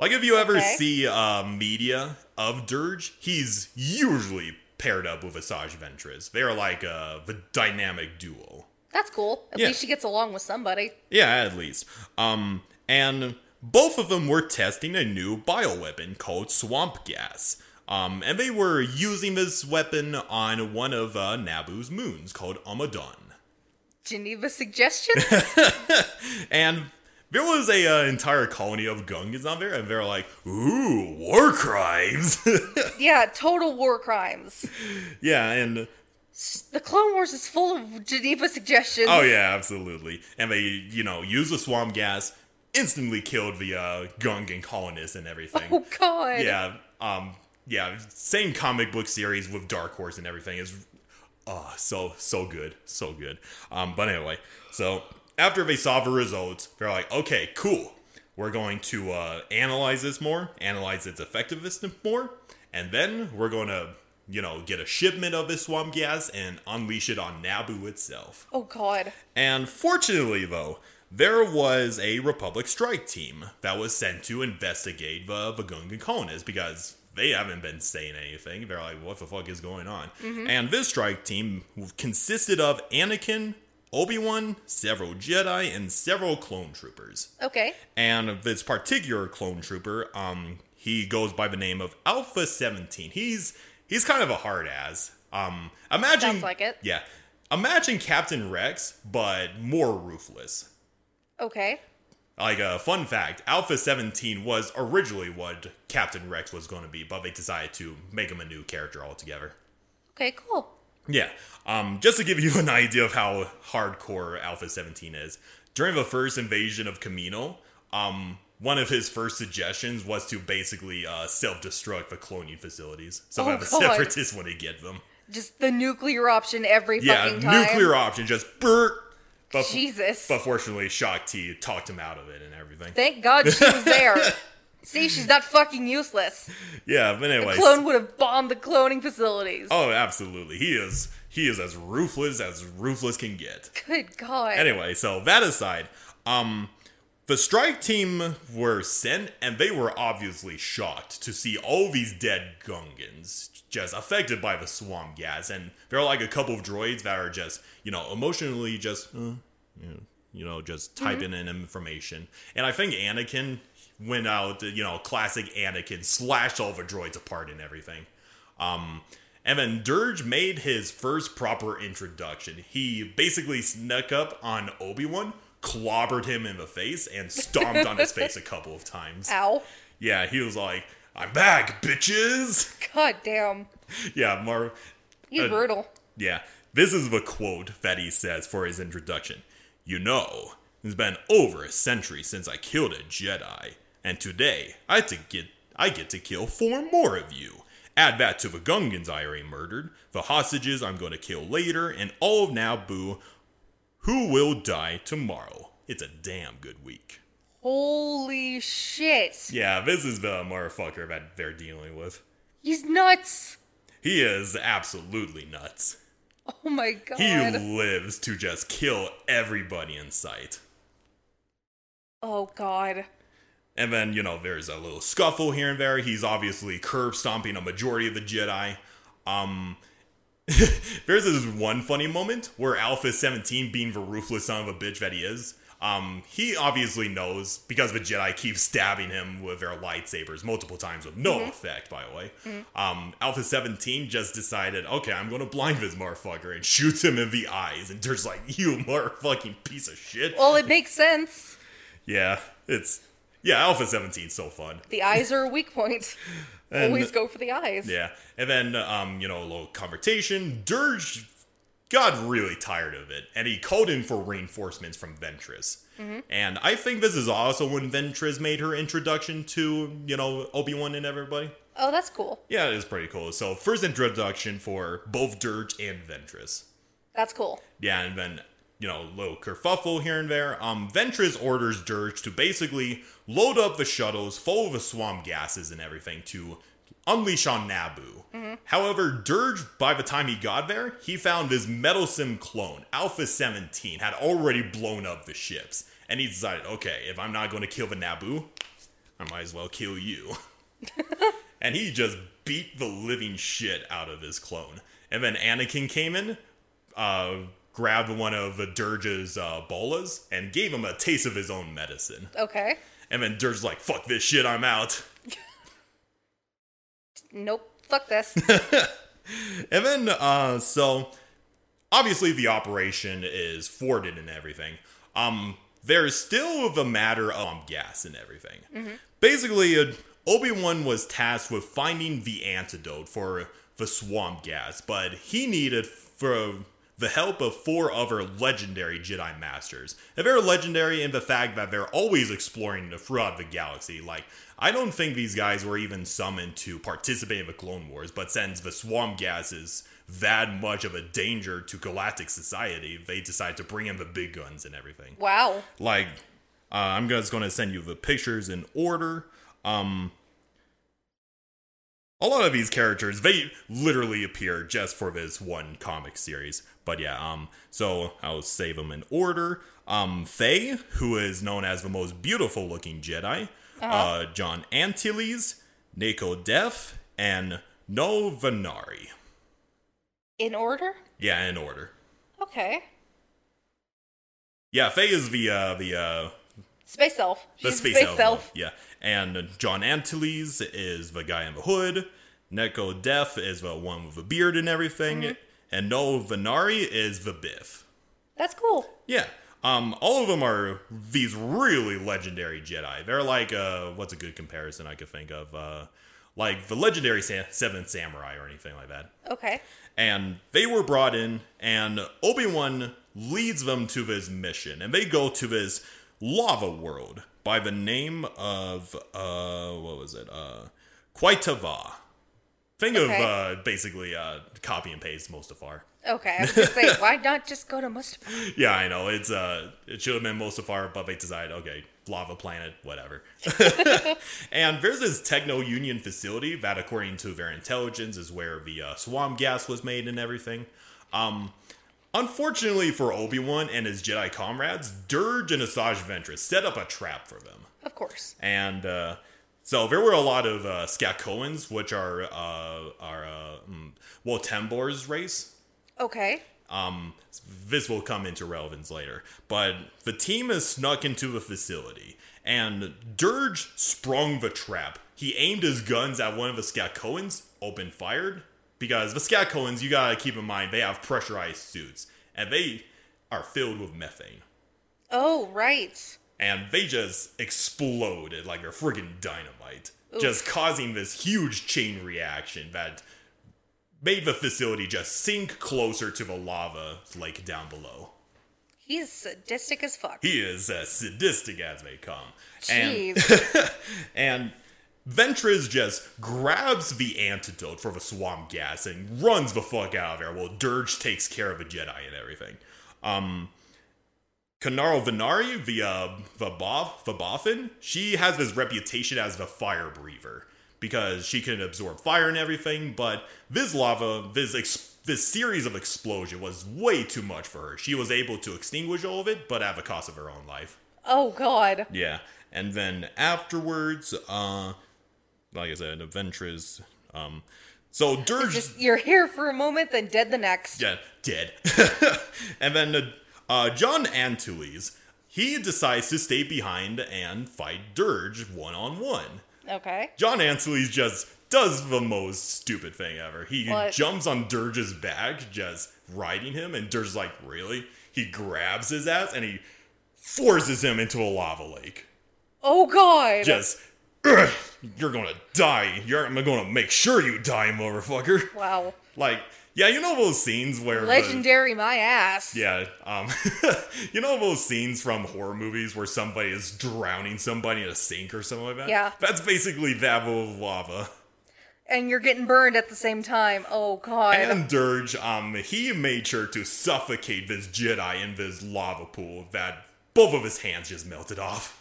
Like if you ever Okay. see uh, media of Durge, he's usually paired up with Asajj Ventress. They're like a the dynamic duo. That's cool. At yeah. least she gets along with somebody. Yeah, at least. Um, and both of them were testing a new bioweapon called Swamp Gas. Um, and they were using this weapon on one of uh, Naboo's moons called Ohma-D'un. Geneva suggestions? And there was a uh, entire colony of Gungans on there, and they're like, "Ooh, war crimes!" yeah, total war crimes. yeah, and The Clone Wars is full of Geneva suggestions. oh yeah, absolutely. And they, you know, use the swamp gas, instantly killed the uh, Gungan colonists and everything. Oh god. Yeah, um, yeah, same comic book series with Dark Horse and everything is, oh, so so good, so good. Um, but anyway, so after they saw the results, they're like, okay, cool. We're going to uh, analyze this more, analyze its effectiveness more, and then we're going to, you know, get a shipment of this swamp gas and unleash it on Naboo itself. Oh god. And fortunately, though, there was a Republic strike team that was sent to investigate the Vagungan colonists because they haven't been saying anything. They're like, what the fuck is going on? And this strike team consisted of Anakin, Obi Wan, several Jedi, and several clone troopers. Okay. And this particular clone trooper, um, he goes by the name of Alpha Seventeen. He's he's kind of a hard ass. Um, imagine Sounds like it. Yeah, imagine Captain Rex, but more ruthless. Okay. Like a fun fact, Alpha 17 was originally what Captain Rex was going to be, but they decided to make him a new character altogether. Okay, cool. Yeah. Um, just to give you an idea of how hardcore Alpha 17 is, during the first invasion of Kamino, um, one of his first suggestions was to basically uh, self-destruct the cloning facilities, so Oh, that the separatists wouldn't get them. Just the nuclear option every Yeah, fucking time. nuclear option, just burt. But, Jesus. but fortunately, Shaak Ti talked him out of it and everything. Thank God she was there. See, she's not fucking useless. yeah, but anyways. Clone would have bombed the cloning facilities. Oh, absolutely. He is he is as ruthless as ruthless can get. Good God. Anyway, so that aside, um the strike team were sent and they were obviously shocked to see all these dead Gungans just affected by the swamp gas and there are like a couple of droids that are just, you know, emotionally just uh, you know, you know, just typing in information. And I think Anakin went out, you know, classic Anakin slashed all the droids apart and everything. Um, and then Durge made his first proper introduction. He basically snuck up on Obi Wan, clobbered him in the face, and stomped on his face a couple of times. Ow. Yeah, he was like, "I'm back, bitches." God damn. Yeah, Mar. You Uh, brutal. Yeah, this is the quote that he says for his introduction. You know, it's been over a century since I killed a Jedi, and today I to get I get to kill four more of you. Add that to the Gungans I already murdered, the hostages I'm going to kill later, and all of Naboo who will die tomorrow. It's a damn good week. Holy shit. Yeah, this is the motherfucker that they're dealing with. He's nuts. He is absolutely nuts. Oh my god. He lives to just kill everybody in sight. oh god. And then, you know, there's a little scuffle here and there. He's obviously curb stomping a majority of the Jedi. Um, there's this one funny moment where Alpha 17, being the ruthless son of a bitch that he is, um, he obviously knows because the Jedi keep stabbing him with their lightsabers multiple times with no effect, by the way. Um, Alpha 17 just decided, okay, I'm gonna blind this motherfucker and shoots him in the eyes. And Durge's like, you motherfucking piece of shit. Well, it makes sense. Yeah, it's Yeah, Alpha 17's so fun. The eyes are a weak point. And- Always go for the eyes. Yeah, and then um, you know, a little conversation. Durge got really tired of it, and he called in for reinforcements from Ventress. And I think this is also when Ventress made her introduction to you know Obi Wan and everybody. Oh, that's cool. Yeah, it is pretty cool. So first introduction for both Durge and Ventress. That's cool. Yeah, and then you know, little kerfuffle here and there. Um, Ventress orders Durge to basically load up the shuttles full of the swamp gases and everything to unleash on Naboo. However, Durge, by the time he got there, he found his meddlesome clone, Alpha 17, had already blown up the ships. And he decided, okay, if I'm not going to kill the Naboo, I might as well kill you. and he just beat the living shit out of his clone. And then Anakin came in, uh, grabbed one of Durge's uh, bolas, and gave him a taste of his own medicine. Okay. And then Durge's like, fuck this shit, I'm out. Nope. Fuck this. And then, uh, so obviously the operation is thwarted and everything. Um, there's still the matter of um, gas and everything. Basically, uh, Obi Wan was tasked with finding the antidote for the swamp gas, but he needed for the help of four other legendary Jedi Masters. And they're legendary in the fact that they're always exploring throughout the galaxy. Like, I don't think these guys were even summoned to participate in the Clone Wars, but since the swamp gas is that much of a danger to galactic society, they decide to bring in the big guns and everything. Wow. like uh, i'm just going to send you the pictures in order. Um a lot of these characters they literally appear just for this one comic series. But yeah um so i'll save them in order. Um faye who is known as the most beautiful looking jedi uh john antilles Nako Def, and No Venari. In order? Yeah, in order. Okay. Yeah, Faye is the uh the uh Space elf. The She's space, elf. Yeah. And John Antilles is the guy in the hood. Neko Def is the one with the beard and everything. And No Venari is the Bith. That's cool. Yeah. Um, all of them are these really legendary Jedi. They're like, uh, what's a good comparison I could think of? Uh, like the legendary Sa- Seventh Samurai or anything like that. Okay. And they were brought in, and Obi Wan leads them to this mission, and they go to this lava world by the name of uh, what was it? Uh, Quaitava. Think Okay. of uh, basically uh, copy and paste Mustafar. Okay. I was gonna say, why not just go to Mustafar? Yeah, I know it's uh, it should have been Mustafar, but they decided okay, lava planet, whatever. and there's this Techno Union facility that, according to their intelligence, is where the uh, swamp gas was made and everything. Um, unfortunately for Obi Wan and his Jedi comrades, Durge and Asajj Ventress set up a trap for them. Of course. and uh, so there were a lot of uh, Skakoans, which are uh, are uh, mm, well Tambor's race. Okay. Um, this will come into relevance later, but the team has snuck into the facility, and Durge sprung the trap. He aimed his guns at one of the Skakoans, opened fired because the Skakoans, you gotta keep in mind, they have pressurized suits, and they are filled with methane Oh, right. and they just exploded like they're friggin' dynamite, just causing this huge chain reaction that made the facility just sink closer to the lava lake down below. He's sadistic as fuck. He is as sadistic as they come, and Jeez. and Ventress just grabs the antidote for the swamp gas and runs the fuck out of there while Durge takes care of the Jedi and everything. Um, Kanaro Venari, the uh, the Bob, the Boffin, she has this reputation as the fire breather because she can absorb fire and everything. But this lava, this ex- this series of explosion was way too much for her. She was able to extinguish all of it, but at the cost of her own life. oh God. Yeah, and then afterwards, uh, like I said, Ventress. Um, so Durge, Just you're here for a moment, then dead the next. yeah, dead. and then uh, uh, John Antilles, he decides to stay behind and fight Durge one on one. Okay. John Antilles just does the most stupid thing ever. He What? jumps on Durge's back, just riding him, and Durge's like, really? He grabs his ass and he forces him into a lava lake. Oh god. Just, "Ugh, you're gonna die. You're, I'm gonna make sure you die, motherfucker. wow. Like, yeah, you know those scenes where the- Legendary my ass. yeah, um, you know those scenes from horror movies where somebody is drowning somebody in a sink or something like that. Yeah. that's basically that with lava. And you're getting burned at the same time. Oh god. And Durge, um, he made sure to suffocate this Jedi in this lava pool that both of his hands just melted off.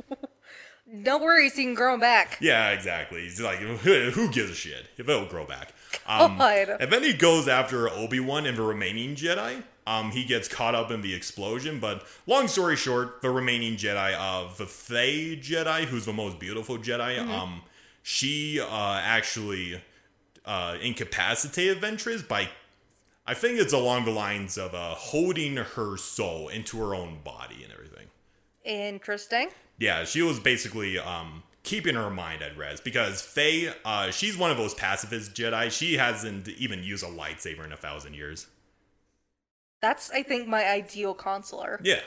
no worries, he can grow 'em back. Yeah, exactly. He's like, who gives a shit if it'll grow back? Um, God. and then he goes after Obi Wan and the remaining Jedi. Um, he gets caught up in the explosion, but long story short, the remaining Jedi of the Fae Jedi, who's the most beautiful Jedi, um, she uh, actually uh, incapacitated Ventress by, I think it's along the lines of uh, holding her soul into her own body and everything. Interesting. Yeah, she was basically um, keeping her mind at rest because Faye, uh, she's one of those pacifist Jedi. She hasn't even used a lightsaber in a thousand years. That's I think my ideal consular. Yeah,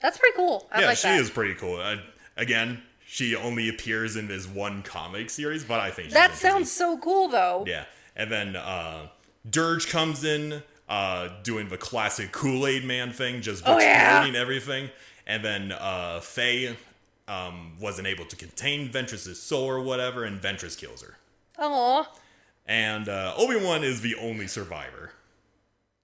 That's pretty cool. I yeah, like she that. is pretty cool. Uh, again, she only appears in this one comic series, but I think that sounds so cool though. Yeah, and then uh, Durge comes in, uh, doing the classic Kool Aid Man thing, just Oh, yeah. everything. And then uh, Faye um, wasn't able to contain Ventress's soul or whatever, and Ventress kills her. Aw. And uh, Obi Wan is the only survivor.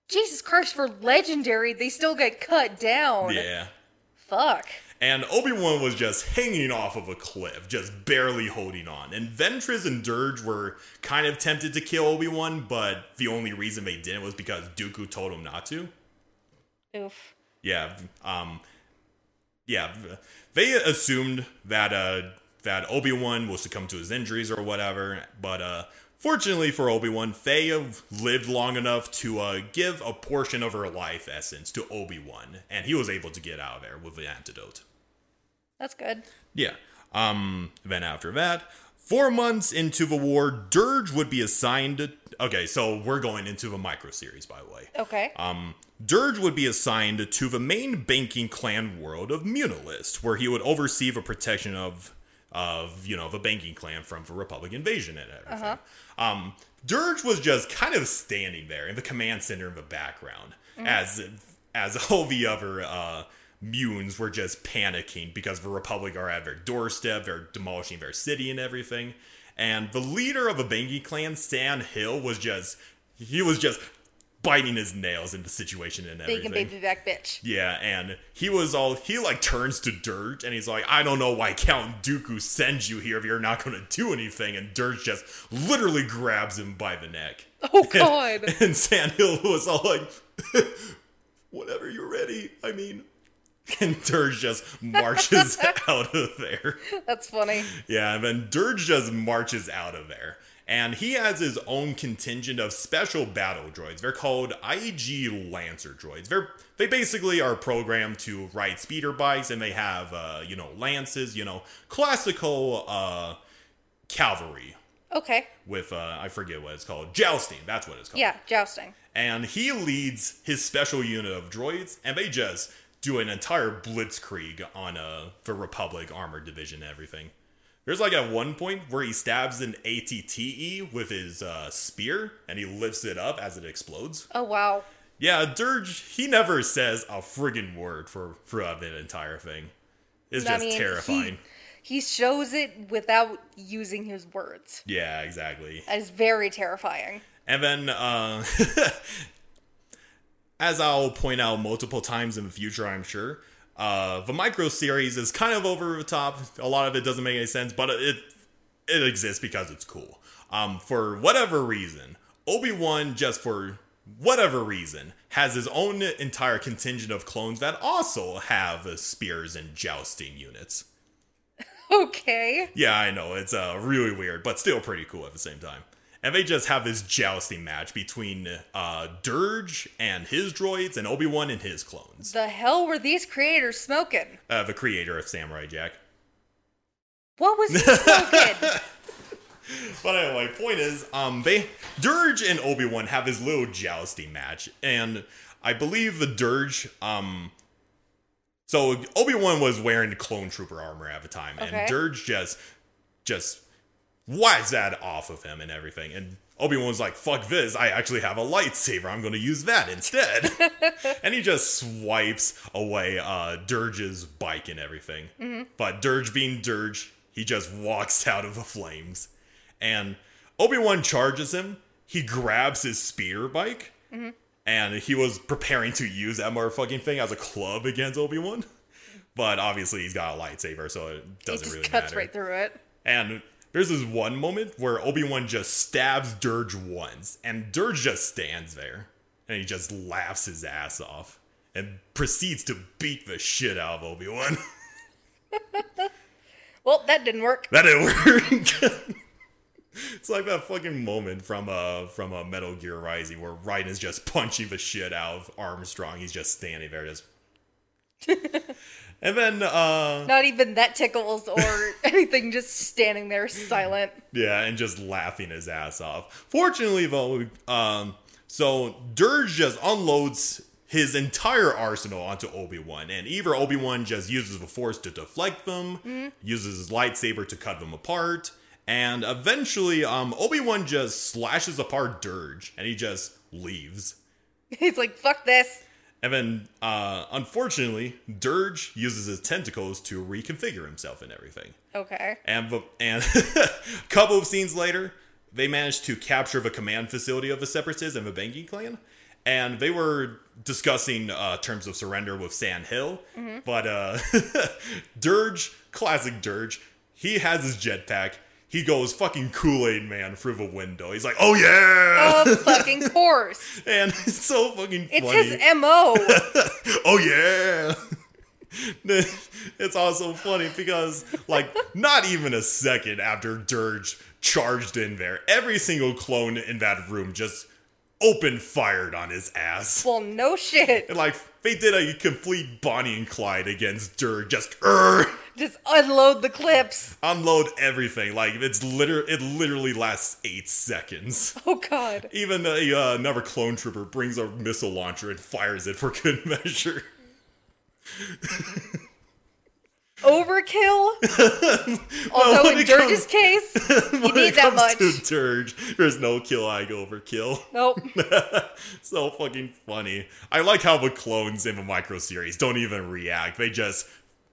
Jesus Christ, for legendary, they still get cut down. Yeah. Fuck. And Obi Wan was just hanging off of a cliff, just barely holding on. And Ventress and Durge were kind of tempted to kill Obi Wan, but the only reason they didn't was because Dooku told them not to. Oof. Yeah, um, yeah, they assumed that uh that Obi Wan will succumb to his injuries or whatever, but uh, fortunately for Obi Wan, Faye lived long enough to uh give a portion of her life essence to Obi Wan, and he was able to get out of there with the antidote. That's good. Yeah. Um. Then after that, four months into the war, Durge would be assigned. Okay, so we're going into the micro series, by the way. Okay. Um, Durge would be assigned to the main banking clan world of Muunilinst, where he would oversee the protection of, of you know, the banking clan from the Republic invasion and everything. Um, Durge was just kind of standing there in the command center in the background, as as all the other uh, Muuns were just panicking because the Republic are at their doorstep, they're demolishing their city and everything. And the leader of the banking clan, San Hill, was just he was just biting his nails in the situation and everything. Bacon baby back bitch. Yeah, and he was all he like turns to Durge and he's like, I don't know why Count Dooku sends you here if you're not gonna do anything, and Durge just literally grabs him by the neck. Oh god. And San Hill was all like, Whatever you're ready, I mean and Durge just marches out of there. That's funny. Yeah, and then Durge just marches out of there. And he has his own contingent of special battle droids. They're called IG Lancer droids. They're they basically are programmed to ride speeder bikes, and they have uh, you know lances, you know classical uh, cavalry Okay. with uh, I forget what it's called, jousting. That's what it's called. Yeah, jousting. And he leads his special unit of droids, and they just do an entire blitzkrieg on uh, the Republic armored division and everything. There's like at one point where he stabs an ATTE with his uh, spear, and he lifts it up as it explodes. Oh wow. Yeah, Durge, he never says a friggin' word for throughout that entire thing. It's I just mean, terrifying. He shows it without using his words. Yeah, exactly. That is very terrifying. And then, uh, as I'll point out multiple times in the future, I'm sure, uh, the micro series is kind of over the top. A lot of it doesn't make any sense, but it it exists because it's cool. Um, for whatever reason, Obi Wan, just for whatever reason, has his own entire contingent of clones that also have uh, spears and jousting units. Okay. Yeah, I know it's uh, really weird, but still pretty cool at the same time. And they just have this jousting match between uh, Durge and his droids and Obi Wan and his clones. The hell were these creators smoking? Uh, the creator of Samurai Jack. What was he smoking? But anyway, point is, um, they Durge and Obi Wan have this little jousting match, and I believe the Durge, um, So Obi Wan was wearing clone trooper armor at the time, Okay. and Durge just just that off of him and everything. And Obi Wan's like, "Fuck this! I actually have a lightsaber. I'm going to use that instead." and he just swipes away uh, Durge's bike and everything. But Durge, being Durge, he just walks out of the flames, and Obi Wan charges him. He grabs his spear bike and he was preparing to use that motherfucking thing as a club against Obi Wan. But obviously, he's got a lightsaber, so it doesn't just really cuts matter. right through it. And there's this one moment where Obi Wan just stabs Durge once, and Durge just stands there, and he just laughs his ass off, and proceeds to beat the shit out of Obi Wan. Well, that didn't work. that didn't work. it's like that fucking moment from uh from a Metal Gear Rising where Raiden is just punching the shit out of Armstrong. He's just standing there, just. and then uh Not even that tickles or anything, just standing there silent. Yeah, and just laughing his ass off. Fortunately, though, um, so Durge just unloads his entire arsenal onto Obi Wan, and either Obi Wan just uses the Force to deflect them, uses his lightsaber to cut them apart, and eventually, um, Obi Wan just slashes apart Durge, and he just leaves. He's like, fuck this. And then, uh, unfortunately, Durge uses his tentacles to reconfigure himself and everything. Okay. And and a couple of scenes later, they managed to capture the command facility of the Separatists and the Banking clan, and they were discussing uh, terms of surrender with San Hill. But uh, Durge, classic Durge, he has his jetpack. He goes fucking Kool Aid Man through the window. He's like, "Oh yeah!" Of fucking course. and it's so fucking It's funny. his MO. oh yeah it's also funny because like not even a second after durge charged in there every single clone in that room just open fired on his ass well, no shit. and like they did a complete bonnie and clyde against durge just "Urgh," Just unload the clips. unload everything like it's liter- it literally lasts eight seconds Oh, God. even a, uh, another clone trooper brings a missile launcher and fires it for good measure Overkill? Although in Durge's comes- case, you need that much. to Durge, there's no kill like overkill. Nope. so fucking funny. I like how the clones in the micro series don't even react. They just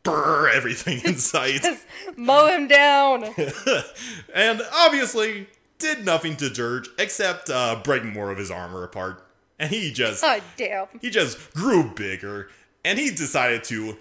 burr everything in sight. Just mow him down. and obviously did nothing to Durge except uh, break more of his armor apart. And he just God damn. he just grew bigger and he decided to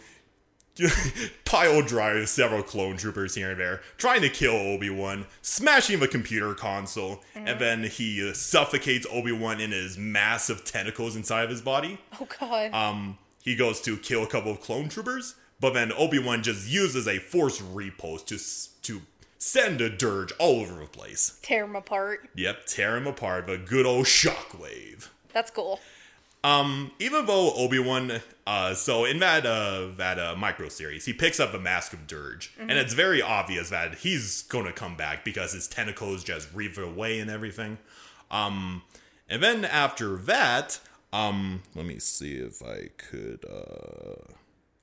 pile drive several clone troopers here and there, trying to kill Obi Wan, smashing the computer console, and then he uh, suffocates Obi Wan in his massive tentacles inside of his body. Oh, God. Um, he goes to kill a couple of clone troopers, but then Obi Wan just uses a force repulse to to send a Durge all over the place. Tear him apart. Yep, tear him apart. The good old shockwave. That's cool. Um, even though Obi Wan, uh, so in that uh that uh micro series, he picks up the mask of Durge, and it's very obvious that he's gonna come back because his tentacles just reave away and everything. Um, and then after that, um, let me see if I could, uh,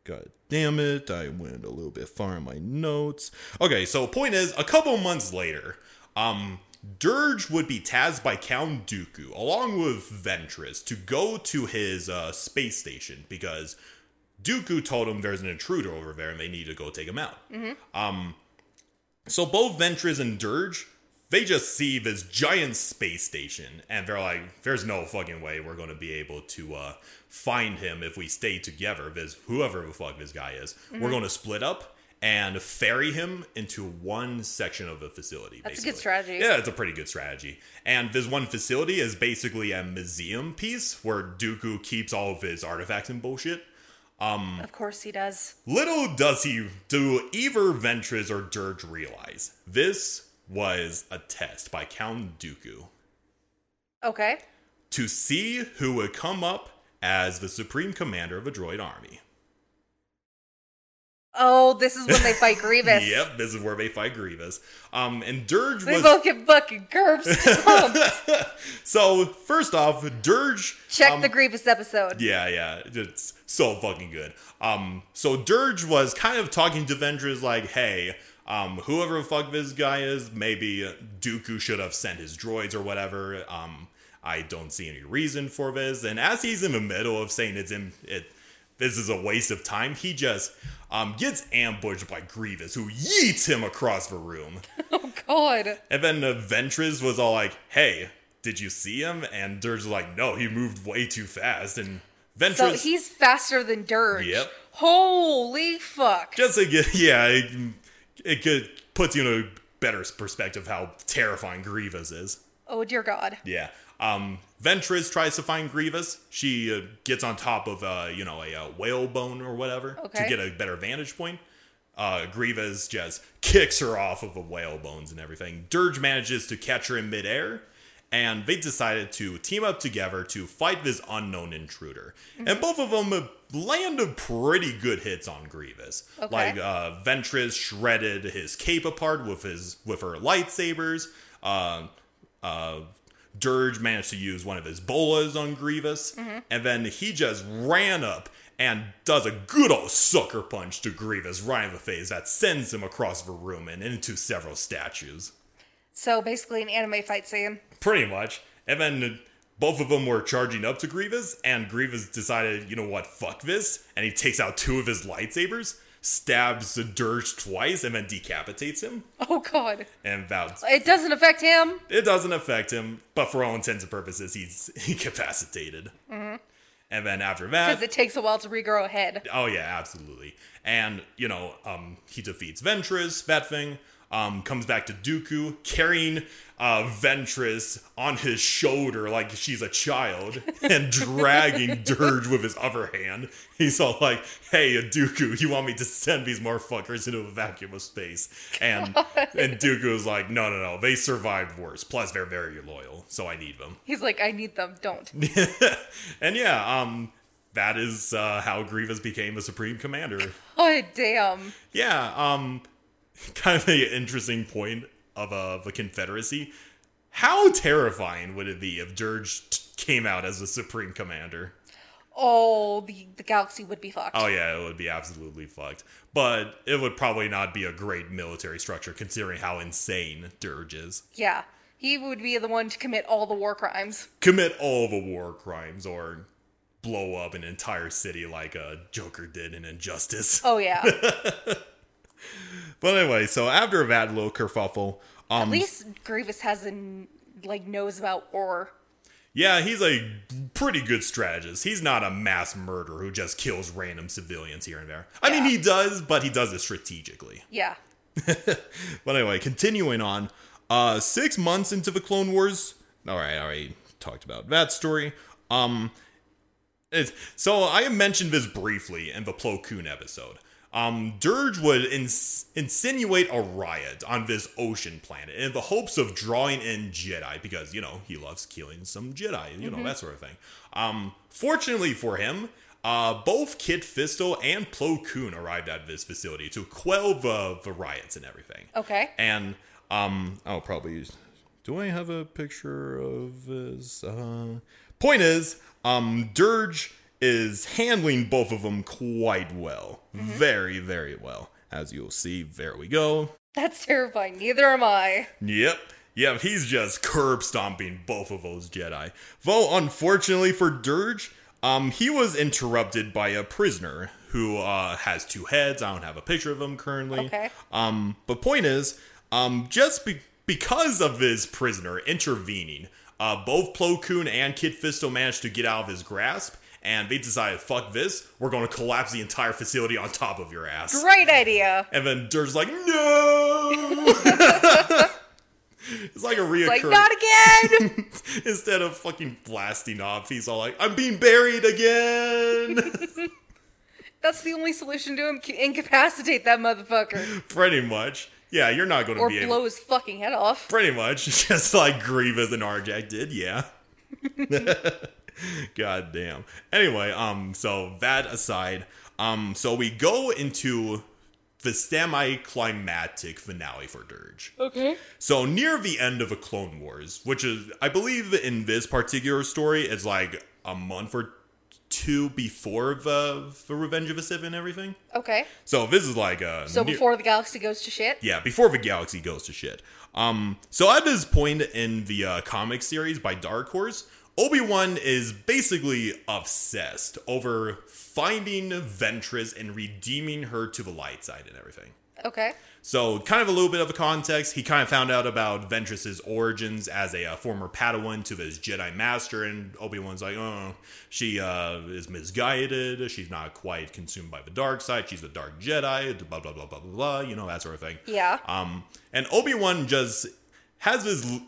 God damn it, I went a little bit far in my notes. Okay, so point is, a couple months later, um, Durge would be tasked by Count Dooku, along with Ventress, to go to his uh, space station because Dooku told him there's an intruder over there and they need to go take him out. Um, so both Ventress and Durge, they just see this giant space station and they're like, there's no fucking way we're going to be able to uh, find him if we stay together. This whoever the fuck this guy is, we're going to split up and ferry him into one section of the facility. That's a good strategy. Yeah, it's a pretty good strategy. And this one facility is basically a museum piece where Dooku keeps all of his artifacts and bullshit. Um, Of course he does. Little does he do either Ventress or Durge realize this was a test by Count Dooku Okay. to see who would come up as the supreme commander of a droid army. Oh, this is when they fight Grievous. Yep, this is where they fight Grievous. Um, and Durge They was both get fucking curb stomped. so first off, Durge Check um, the Grievous episode. Yeah, yeah, it's so fucking good. Um, so Durge was kind of talking to Ventress like, "Hey, um, whoever the fuck this guy is, maybe Dooku should have sent his droids or whatever. Um, I don't see any reason for this." And as he's in the middle of saying it's in it, this is a waste of time, he just um gets ambushed by Grievous, who yeets him across the room. Oh god. And then uh, Ventress was all like, "Hey, did you see him?" And Durge was like, "No, he moved way too fast." And Ventress, So he's faster than Durge. Yep. Holy fuck. just to get, yeah, it, it could puts you in a better perspective how terrifying Grievous is. Oh dear god. Yeah. Um, Ventress tries to find Grievous. She uh, gets on top of, uh, you know, a, uh whale bone or whatever Okay. to get a better vantage point. Uh, Grievous just kicks her off of the whale bones and everything. Durge manages to catch her in midair, and they decided to team up together to fight this unknown intruder. Mm-hmm. And both of them uh, landed pretty good hits on Grievous. Okay. Like uh, Ventress shredded his cape apart with his with her lightsabers. Uh, uh, Durge managed to use one of his bolas on Grievous, mm-hmm. and then he just ran up and does a good old sucker punch to Grievous right in the face that sends him across the room and into several statues. So basically an anime fight scene. Pretty much. And then both of them were charging up to Grievous, and Grievous decided, you know what, fuck this. And he takes out two of his lightsabers, stabs the Durge twice, and then decapitates him. Oh god. And that's It doesn't affect him. it doesn't affect him, but for all intents and purposes, he's incapacitated. And then after that, Because it takes a while to regrow a head. oh yeah, absolutely. And you know, um, he defeats Ventress, that thing. Um, comes back to Dooku carrying uh, Ventress on his shoulder like she's a child and dragging Durge with his other hand. He's all like, "Hey, Dooku, you want me to send these motherfuckers into a vacuum of space?" And and Dooku is like, "No, no, no. They survived worse. Plus, they're very loyal, so I need them." He's like, I need them. Don't. and yeah, um, that is uh, how Grievous became the Supreme Commander. Oh damn. Yeah, um, kind of an interesting point of uh, the Confederacy. How terrifying would it be if Durge t- came out as the Supreme Commander? Oh, the the galaxy would be fucked. Oh yeah, it would be absolutely fucked. But it would probably not be a great military structure considering how insane Durge is. Yeah. He would be the one to commit all the war crimes. Commit all the war crimes or blow up an entire city like uh, Joker did in Injustice. Oh yeah. But anyway, so after that little kerfuffle, um, At least Grievous has an like knows about war. yeah, he's a pretty good strategist. He's not a mass murderer who just kills random civilians here and there. I mean, he does, but he does it strategically. Yeah. But anyway, continuing on, uh, six months into the Clone Wars. All right, I already talked about that story. Um, it, so I mentioned this briefly in the Plo Koon episode. Um, Durge would ins- insinuate a riot on this ocean planet in the hopes of drawing in Jedi because you know he loves killing some Jedi, you know that sort of thing. Um, fortunately for him, uh, both Kit Fisto and Plo Koon arrived at this facility to quell the, the riots and everything. Okay. And um, I'll probably use. Do I have a picture of this? Uh, point is, um, Durge is handling both of them quite well, very, very well. As you'll see, there we go. That's terrifying. Neither am I. Yep. Yep, he's just curb stomping both of those Jedi. Though, unfortunately for Durge, um, he was interrupted by a prisoner who uh, has two heads. I don't have a picture of him currently. Okay. Um, but point is, um, just be- because of this prisoner intervening, uh, both Plo Koon and Kit Fisto managed to get out of his grasp, and they decided, fuck this, we're going to collapse the entire facility on top of your ass. Great idea. And then Durge's like, no! it's like a reoccurring. Like not again. Instead of fucking blasting off, he's all like, I'm being buried again! That's the only solution to him. Incapacitate that motherfucker. Pretty much. Yeah, you're not going to be. Or blow able. his fucking head off. Pretty much. Just like Grievous and Arjak did, yeah. God damn. Anyway, um, so that aside, um, so we go into the semi-climatic finale for Durge. Okay. So near the end of a Clone Wars, which is I believe in this particular story, it's like a month or two before the, the Revenge of the Sith and everything. Okay. So this is like a So near- before the galaxy goes to shit. yeah, before the galaxy goes to shit. Um, so at this point in the uh, comic series by Dark Horse, Obi Wan is basically obsessed over finding Ventress and redeeming her to the light side and everything. Okay. So, kind of a little bit of a context. He kind of found out about Ventress's origins as a uh, former Padawan to this Jedi Master, and Obi Wan's like, "Oh, she uh, is misguided. She's not quite consumed by the dark side. She's a dark Jedi." Blah blah blah blah blah blah. You know that sort of thing. Yeah. Um, and Obi Wan just has this.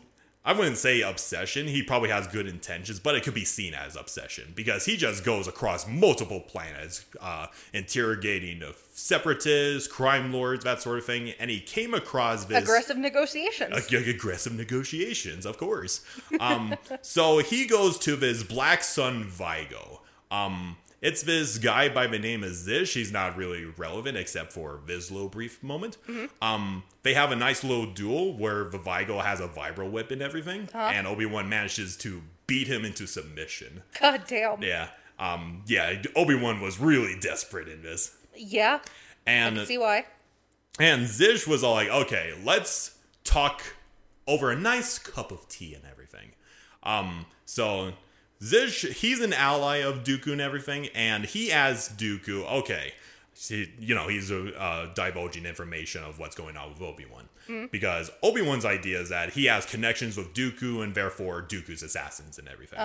I wouldn't say obsession. He probably has good intentions, but it could be seen as obsession because he just goes across multiple planets, uh, interrogating separatists, crime lords, that sort of thing. And he came across this Aggressive negotiations. Ag- aggressive negotiations, of course. Um, so he goes to this Black Sun Vigo. Um, it's this guy by the name of Zish. He's not really relevant except for this little brief moment. Um, they have a nice little duel where the Vigo has a vibro whip and everything, and Obi Wan manages to beat him into submission. God damn. Yeah, um, yeah. Obi Wan was really desperate in this, Yeah. and See why? and Zish was all like, okay, let's talk over a nice cup of tea and everything. Um, so Zish, he's an ally of Dooku and everything, and he asks Dooku, okay, see, you know, he's uh, divulging information of what's going on with Obi Wan. Because Obi Wan's idea is that he has connections with Dooku and therefore Dooku's assassins and everything.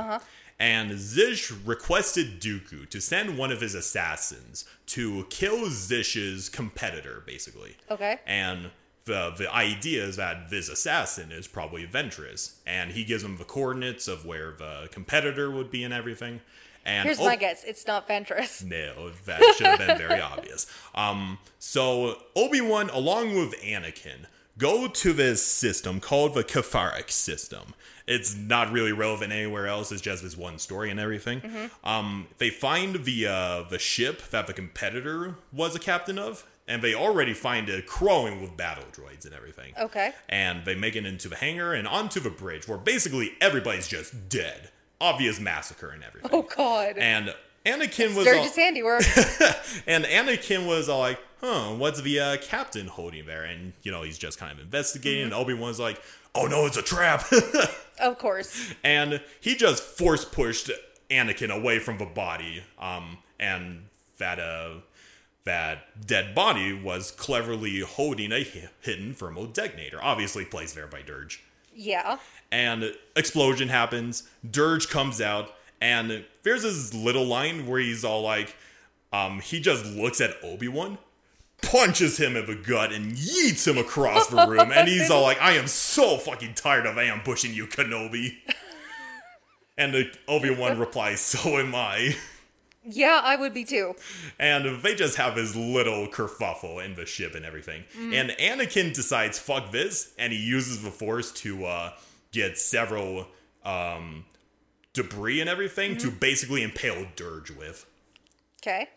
And Zish requested Dooku to send one of his assassins to kill Zish's competitor, basically. Okay. And the the idea is that this assassin is probably Ventress, and he gives him the coordinates of where the competitor would be and everything. And Here's oh, my guess. It's not Ventress. no, that should have been very obvious. Um, so Obi Wan, along with Anakin, go to this system called the Kafarik system. It's not really relevant anywhere else. It's just this one story and everything. Um, they find the uh, the ship that the competitor was a captain of, and they already find it crowing with battle droids and everything. Okay. And they make it into the hangar and onto the bridge, where basically everybody's just dead. Obvious massacre and everything. Oh God. And Anakin was all, Durge's handiwork. and Anakin was all like, "Huh, what's the uh, captain holding there?" And you know, he's just kind of investigating. And Obi Wan's like, "Oh no, it's a trap!" of course. and he just force pushed Anakin away from the body. Um, and that uh, that dead body was cleverly holding a hidden thermal detonator, obviously placed there by Durge Yeah. and explosion happens. Durge comes out, and there's this little line where he's all like, um, he just looks at Obi Wan, punches him in the gut, and yeets him across the room, and he's all like, "I am so fucking tired of ambushing you, Kenobi." And Obi Wan replies, "So am I." Yeah, I would be too. And they just have his little kerfuffle in the ship and everything. And Anakin decides, fuck this, and he uses the Force to uh, get several um, debris and everything to basically impale Durge with. Okay.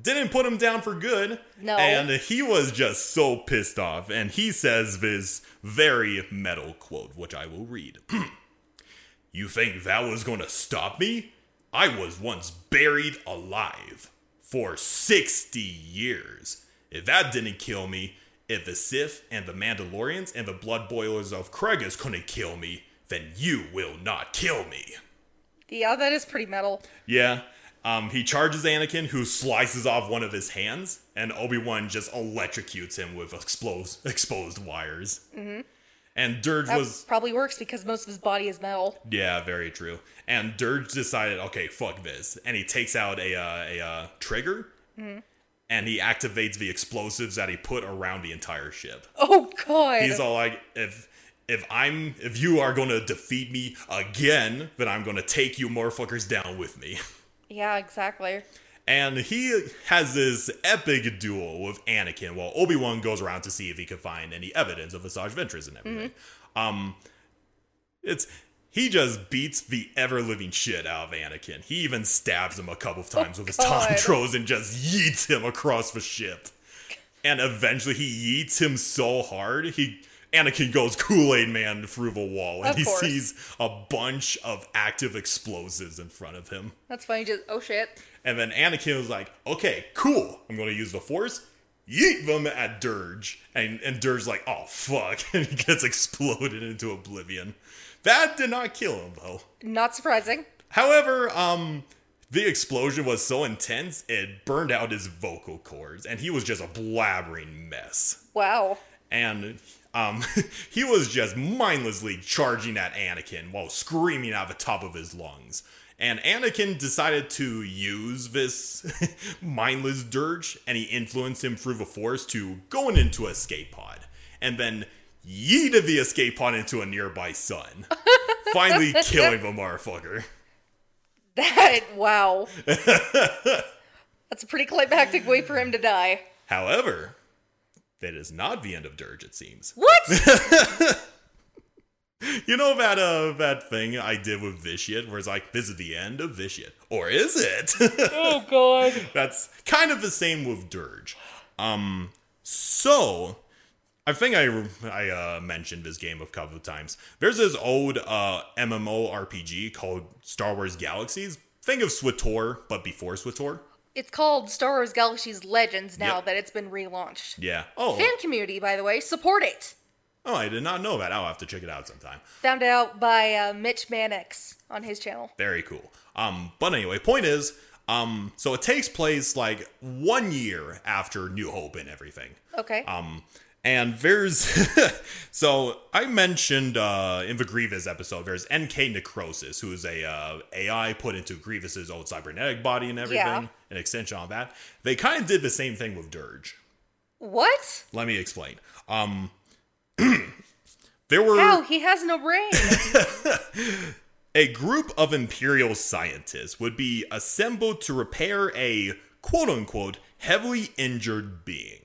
Didn't put him down for good. No. And he was just so pissed off. And he says this very metal quote, which I will read. you think that was going to stop me? I was once buried alive for 60 years. If that didn't kill me, if the Sith and the Mandalorians and the Blood Boilers of Kregus couldn't kill me, then you will not kill me. Yeah, that is pretty metal. Yeah. Um, he charges Anakin, who slices off one of his hands, and Obi Wan just electrocutes him with exposed exposed wires. Mm-hmm. And Durge That was probably works because most of his body is metal. yeah, very true. And Durge decided, okay, fuck this, and he takes out a uh, a uh, trigger, and he activates the explosives that he put around the entire ship. Oh God. He's all like, if if I'm if you are gonna defeat me again, then I'm gonna take you motherfuckers down with me. yeah, exactly. And he has this epic duel with Anakin while Obi Wan goes around to see if he can find any evidence of Asajj Ventress and everything. Um, it's he just beats the ever living shit out of Anakin. He even stabs him a couple of times with his God. tantros and just yeets him across the ship. and eventually he yeets him so hard he Anakin goes Kool Aid Man through the wall, and Of he course. sees a bunch of active explosives in front of him. That's funny. Just oh shit. And then Anakin was like, "Okay, cool. I'm going to use the Force." Yeet them at Durge, and and Durge's like, "Oh fuck!" and he gets exploded into oblivion. That did not kill him though. Not surprising. However, um, the explosion was so intense it burned out his vocal cords, and he was just a blabbering mess. Wow. And um, he was just mindlessly charging at Anakin while screaming out the top of his lungs. And Anakin decided to use this mindless Durge, and he influenced him through the Force to going into a escape pod, and then yeeted the escape pod into a nearby sun, finally killing the motherfucker. That wow. That's a pretty climactic way for him to die. However, that is not the end of Durge, it seems. What? You know that uh that thing I did with Vitiate, where it's like, this is the end of Vitiate. Or is it? oh god. That's kind of the same with Durge. Um so I think I I uh, mentioned this game a couple of times. There's this old uh, MMO RPG called Star Wars Galaxies. Think of SWTOR, but before SWTOR. It's called Star Wars Galaxy's Legends now Yep. that it's been relaunched. Yeah. Oh, Fan community, by the way, support it. oh, I did not know that. I'll have to check it out sometime. Found out by uh, Mitch Mannix on his channel. Very cool. Um, but anyway, point is, um, so it takes place like one year after New Hope and everything. Okay. Um, and there's so I mentioned uh, in the Grievous episode, there's NK Necrosis, who is a uh, AI put into Grievous's old cybernetic body and everything, Yeah. an extension on that. They kind of did the same thing with Durge. what? Let me explain. Um, there were How? He has no brain. a group of Imperial scientists would be assembled to repair a quote unquote heavily injured being.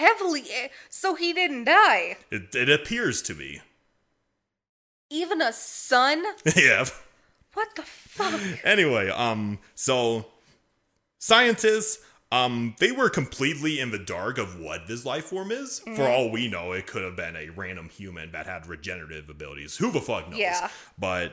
Heavily. eh, So he didn't die. It, it appears to be. Even a son? yeah. What the fuck? Anyway, um, so scientists, um, they were completely in the dark of what this life form is. For all we know, it could have been a random human that had regenerative abilities. Who the fuck knows? Yeah. But,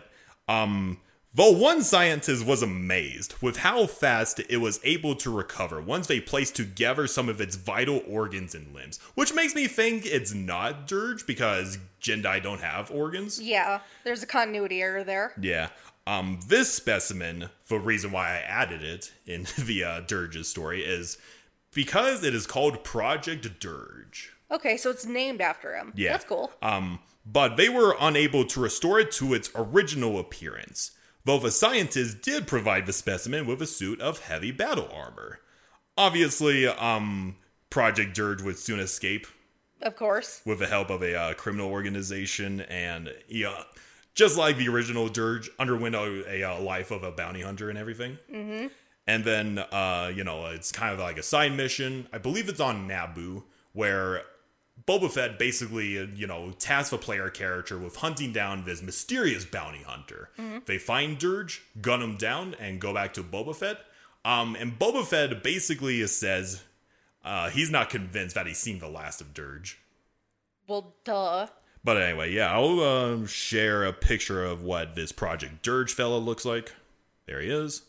um, though one scientist was amazed with how fast it was able to recover once they placed together some of its vital organs and limbs, which makes me think it's not Durge because Jedi don't have organs. Yeah, there's a continuity error there. Yeah. Um, this specimen, the reason why I added it in the uh, Durge's story is because it is called Project Durge. Okay, so it's named after him. Yeah. That's cool. Um, but they were unable to restore it to its original appearance, though the scientists did provide the specimen with a suit of heavy battle armor. Obviously, um, Project Durge would soon escape Of course. with the help of a uh, criminal organization, and he, uh, just like the original Durge, underwent a, a, uh, life of a bounty hunter and everything. Mm-hmm. And then, uh, you know, it's kind of like a side mission. I believe it's on Naboo, where Boba Fett basically, uh, you know, tasks the player character with hunting down this mysterious bounty hunter. They find Durge, gun him down, and go back to Boba Fett. Um, and Boba Fett basically says uh, he's not convinced that he's seen the last of Durge. Well, duh. But anyway, yeah, I'll um, share a picture of what this Project Durge fella looks like. There he is.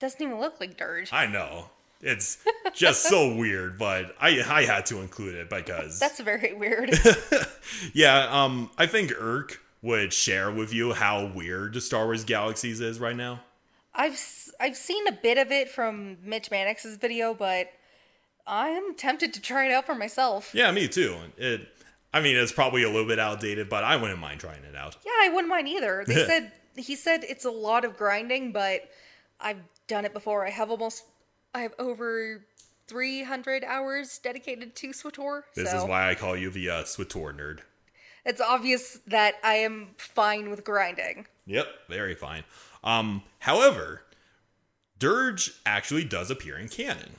Doesn't even look like Durge. I know. It's just so weird, but I I had to include it because That's very weird. yeah, um I think Irk would share with you how weird the Star Wars Galaxies is right now. I've I've seen a bit of it from Mitch Mannix's video, but I'm tempted to try it out for myself. Yeah, me too. It I mean, it's probably a little bit outdated, but I wouldn't mind trying it out. Yeah, I wouldn't mind either. They said he said it's a lot of grinding, but I've done it before. I have almost I have over 300 hours dedicated to SWTOR. This so is why I call you the uh, SWTOR nerd. it's obvious that I am fine with grinding. Yep, very fine. Um, however, Durge actually does appear in canon.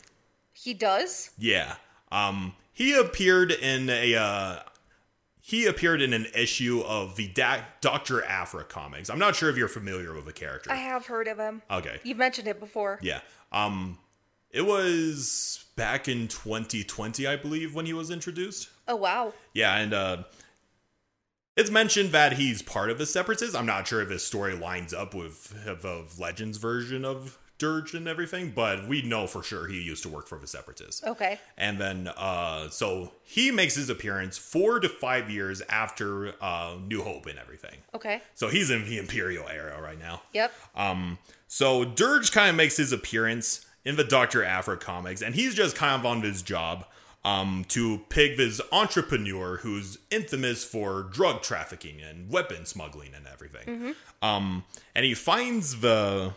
He does. Yeah. Um, he appeared in a uh, he appeared in an issue of the da- Doctor Aphra comics. I'm not sure if you're familiar with the character. I have heard of him. okay, You've mentioned it before. yeah. Um, it was back in 2020, I believe, when he was introduced. Oh wow. Yeah, and uh, it's mentioned that he's part of the Separatists. I'm not sure if his story lines up with of, of Legends version of Durge and everything, but we know for sure he used to work for the Separatists. Okay. And then, uh, so he makes his appearance four to five years after uh, New Hope and everything. Okay. So he's in the Imperial era right now. Yep. Um, so Durge kind of makes his appearance in the Doctor Aphra comics, and he's just kind of on his job um, to pick this entrepreneur who's infamous for drug trafficking and weapon smuggling and everything. Um, and he finds the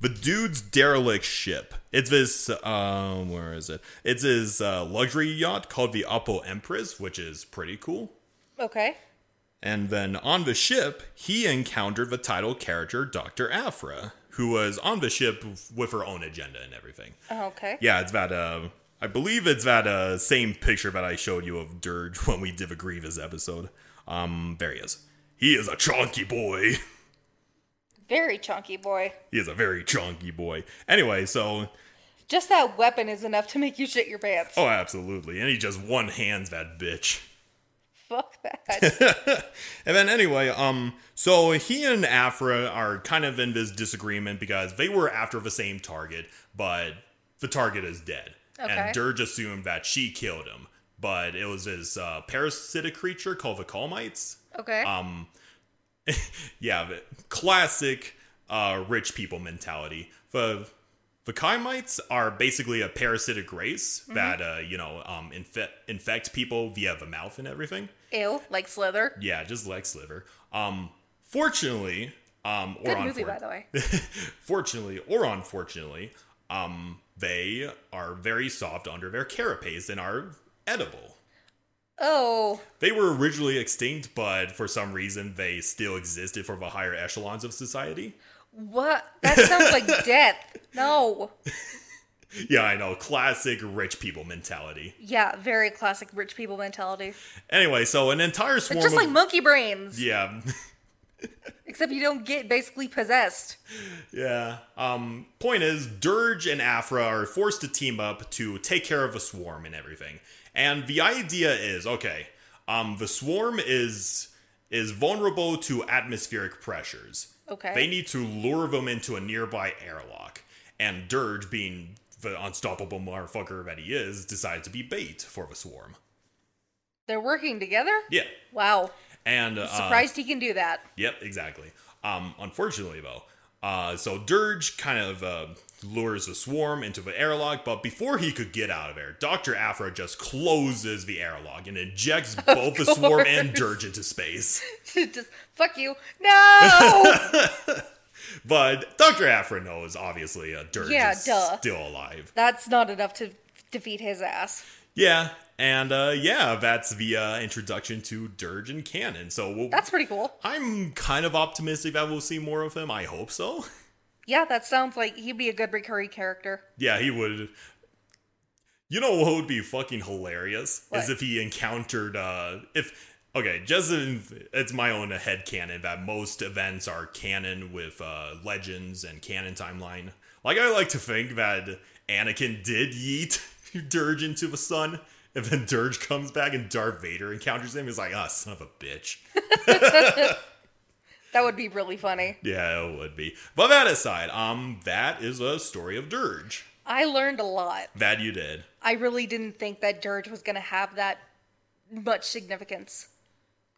the dude's derelict ship. It's this, uh, where is it? It's his uh, luxury yacht called the Oppo Empress, which is pretty cool. Okay. And then on the ship, he encountered the title character Dr. Aphra, who was on the ship with her own agenda and everything. Okay. Yeah, it's that, uh, I believe it's that uh, same picture that I showed you of Durge when we did a Grievous episode. Um, there he is. He is a chunky boy. Very chunky boy. he is a very chunky boy. Anyway, so, Just that weapon is enough to make you shit your pants. oh, absolutely. And he just one hands that bitch. Fuck that. And then anyway, um, so he and Aphra are kind of in this disagreement because they were after the same target, but the target is dead. Okay. And Durge assumed that she killed him, but it was this uh, parasitic creature called the Calmites. Okay. Um, yeah, the classic uh, rich people mentality. The the Kaimites are basically a parasitic race that uh, you know um, infe- infect people via the mouth and everything. Ew. Like Slither. Yeah, just like Sliver. Um, fortunately, um, or Good movie, by the way. fortunately or unfortunately, um, they are very soft under their carapace and are edible. Oh. They were originally extinct, but for some reason they still existed for the higher echelons of society. What? That sounds like death. No. Yeah, I know, classic rich people mentality. Yeah, very classic rich people mentality. Anyway, so an entire swarm It's just of like monkey brains, yeah, except you don't get basically possessed. Yeah. Um, point is, Durge and Aphra are forced to team up to take care of a swarm and everything. And the idea is, okay, um, the swarm is is vulnerable to atmospheric pressures. Okay. They need to lure them into a nearby airlock. And Durge, being the unstoppable motherfucker that he is, decided to be bait for the swarm. They're working together? Yeah. Wow. And uh, Surprised he can do that. Yep, exactly. Um, unfortunately, though, uh, so Durge kind of uh, lures the swarm into the airlock, but before he could get out of there, Doctor Aphra just closes the airlock and ejects both the swarm and. Durge into space. just fuck you. No. But Doctor Aphra knows, obviously, a Durge Yeah, is duh. still alive. That's not enough to defeat his ass. Yeah, and uh, yeah, that's the uh, introduction to Durge and canon. So we'll, That's pretty cool. I'm kind of optimistic that we'll see more of him. I hope so. Yeah, that sounds like he'd be a good recurring character. Yeah, he would. You know what would be fucking hilarious What? is if he encountered uh if okay, just in, it's my own head canon that most events are canon with uh legends and canon timeline. Like I like to think that Anakin did yeet Durge into the sun. And then Durge comes back and Darth Vader encounters him. He's like, ah, son of a bitch. That would be really funny. Yeah, it would be. But that aside, um, that is a story of Durge. I learned a lot. That you did. I really didn't think that Durge was going to have that much significance.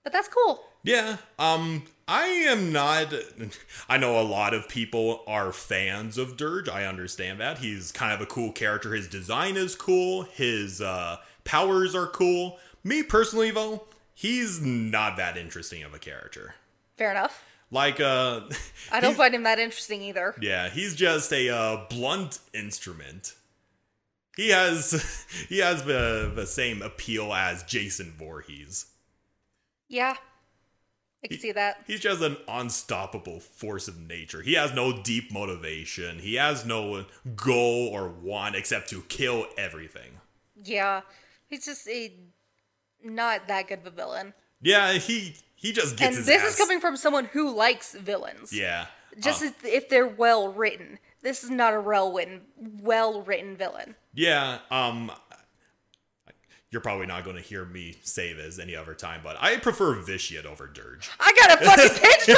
But that's cool. Yeah. Um I am not I know a lot of people are fans of Durge. I understand that. He's kind of a cool character. His design is cool. His uh powers are cool. Me personally though, he's not that interesting of a character. Fair enough. Like uh I don't find him that interesting either. Yeah, he's just a uh, blunt instrument. He has he has the the same appeal as Jason Voorhees. Yeah. I can see that. He's just an unstoppable force of nature. He has no deep motivation. He has no goal or want except to kill everything. Yeah. He's just a not that good of a villain. Yeah, he he just gets and his this ass. is coming from someone who likes villains. Yeah. Just Uh, if, if they're well written. This is not a well written, well written villain. yeah. Um. You're probably not going to hear me say this any other time, but I prefer Vitiate over Durge. I got a fucking pinch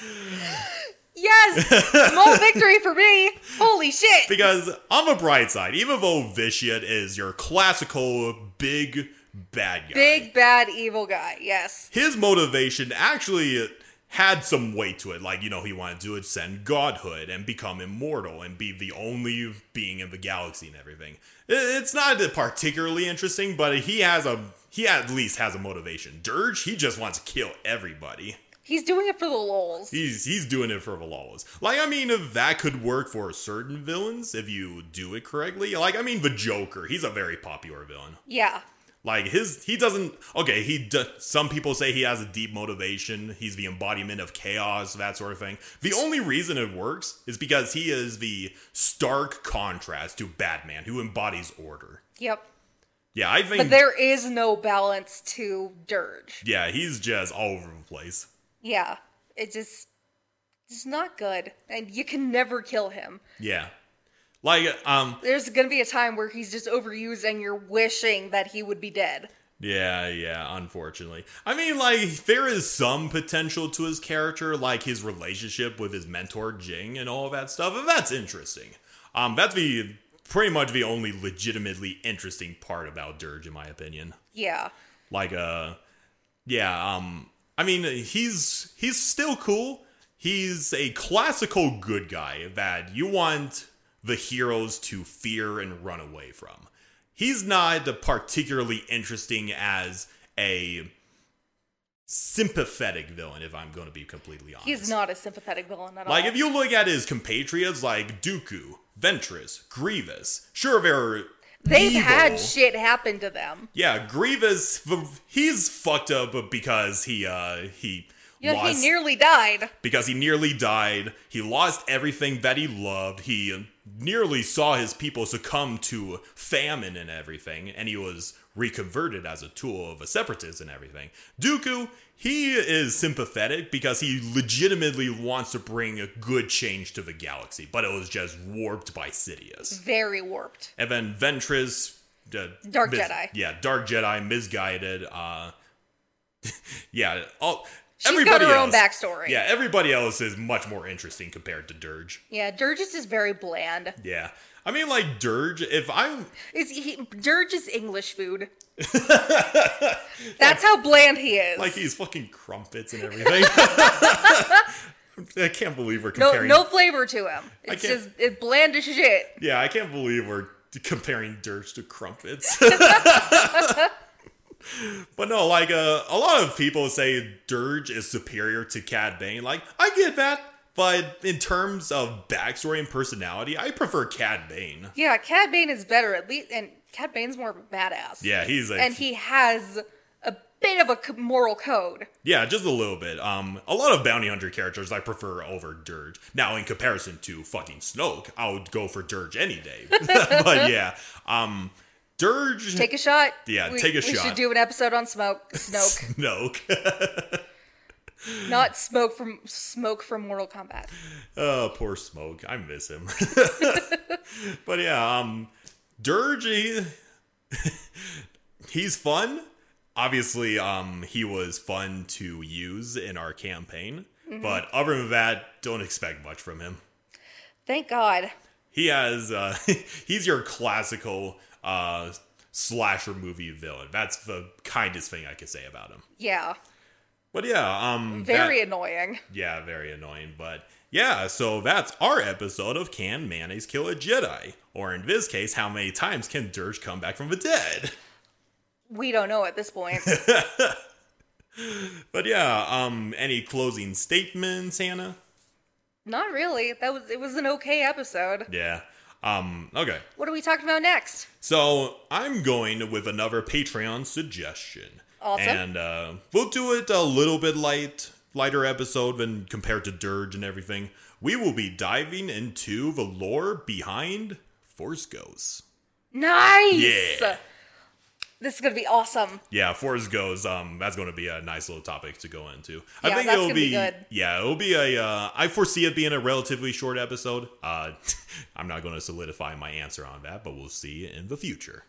myself. yes, small victory for me. Holy shit! Because on the bright side, even though Vitiate is your classical big bad guy, Big bad evil guy. Yes. his motivation actually had some weight to it. Like, you know, he wanted to ascend godhood and become immortal and be the only being in the galaxy and everything. It's not particularly interesting, but he has a he at least has a motivation. Durge, he just wants to kill everybody. He's doing it for the lols. He's he's doing it for the laws. Like I mean, if that could work for certain villains if you do it correctly. Like I mean, the Joker, he's a very popular villain. Yeah. Like his he doesn't okay, he d- some people say he has a deep motivation. He's the embodiment of chaos, that sort of thing. The only reason it works is because he is the stark contrast to Batman who embodies order. Yep. Yeah, I think But there is no balance to Durge. yeah, he's just all over the place. Yeah. It just it's not good. And you can never kill him. Yeah. Like um There's gonna be a time where he's just overused and you're wishing that he would be dead. Yeah, yeah, unfortunately. I mean, like, there is some potential to his character, like his relationship with his mentor, Jing, and all of that stuff, and that's interesting. Um, that's the pretty much the only legitimately interesting part about Durge, in my opinion. Yeah. Like, uh, yeah, um, I mean, he's he's still cool. He's a classical good guy that you want the heroes to fear and run away from. He's not particularly interesting as a sympathetic villain, if I'm going to be completely honest. He's not a sympathetic villain at Like, all. Like, if you look at his compatriots like Dooku, Ventress, Grievous, sure, they're. They've evil. had shit happen to them. Yeah, Grievous, he's fucked up because he uh he Yeah, lost he nearly died. because he nearly died. He lost everything that he loved. He nearly saw his people succumb to famine and everything, and he was reconverted as a tool of a separatist and everything. Dooku, he is sympathetic because he legitimately wants to bring a good change to the galaxy, but it was just warped by Sidious. Very warped. And then Ventress, uh, Dark mis- Jedi. Yeah, Dark Jedi, misguided. Uh, yeah, all. She's everybody got her own else- backstory. Yeah, everybody else is much more interesting compared to Durge. Yeah, Durge is just very bland. Yeah, I mean, like Durge. If I'm Is he Durge is English food. That's how bland he is. like he's fucking crumpets and everything. I can't believe we're no, comparing. no flavor to him. It's just it's bland as shit. Yeah, I can't believe we're comparing Durge to crumpets. but no, like uh, a lot of people say Durge is superior to Cad Bane. Like I get that, but in terms of backstory and personality, I prefer Cad Bane. Yeah, Cad Bane is better at least, and Cad Bane's more badass. Yeah, he's a and he has a bit of a moral code. yeah, just a little bit. Um, a lot of bounty hunter characters I prefer over Durge. Now, in comparison to fucking Snoke, I would go for Durge any day. but yeah, um, Durge. Take a shot. Yeah, We- take a we shot. We should do an episode on smoke, Snoke, Snoke. not smoke from smoke from Mortal Kombat. Oh, poor Smoke. I miss him. but yeah, um, Durge, he, he's fun. Obviously, um, he was fun to use in our campaign. But other than that, don't expect much from him. Thank God. He has, uh, he's your classical uh, slasher movie villain. That's the kindest thing I could say about him. Yeah, But yeah, um, that- very annoying. Yeah, very annoying. But yeah, so that's our episode of Can Mayonnaise Kill a Jedi? Or in this case, how many times can Durge come back from the dead? We don't know at this point. But yeah, um, any closing statements, Hannah? Not really. That was it was an okay episode. Yeah. Um, okay. What are we talking about next? So I'm going with another Patreon suggestion. Awesome. And uh, we'll do it a little bit light, lighter episode than compared to Durge and everything. We will be diving into the lore behind Force Ghosts. Nice. Yeah. This is gonna be awesome. Yeah, Force goes. Um, that's going to be a nice little topic to go into. I Yeah, think that's it'll gonna be, be good. yeah, it'll be a. Uh, I foresee it being a relatively short episode. Uh, I'm not going to solidify my answer on that, but we'll see in the future.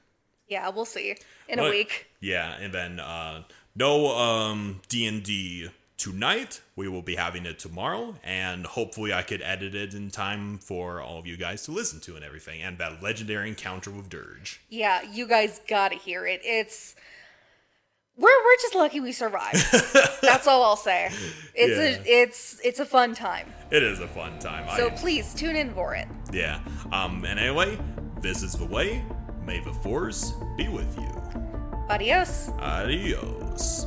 Yeah, we'll see in a week. Yeah, and then uh, no um D and D tonight. We will be having it tomorrow, and hopefully I could edit it in time for all of you guys to listen to and everything. And that legendary encounter with Durge. Yeah, you guys gotta hear it. It's we're we're just lucky we survived. That's all I'll say. It's Yeah. a it's it's a fun time. It is a fun time. So I, please tune in for it. yeah. Um. And anyway, this is the way. May the force be with you. Adios. Adios.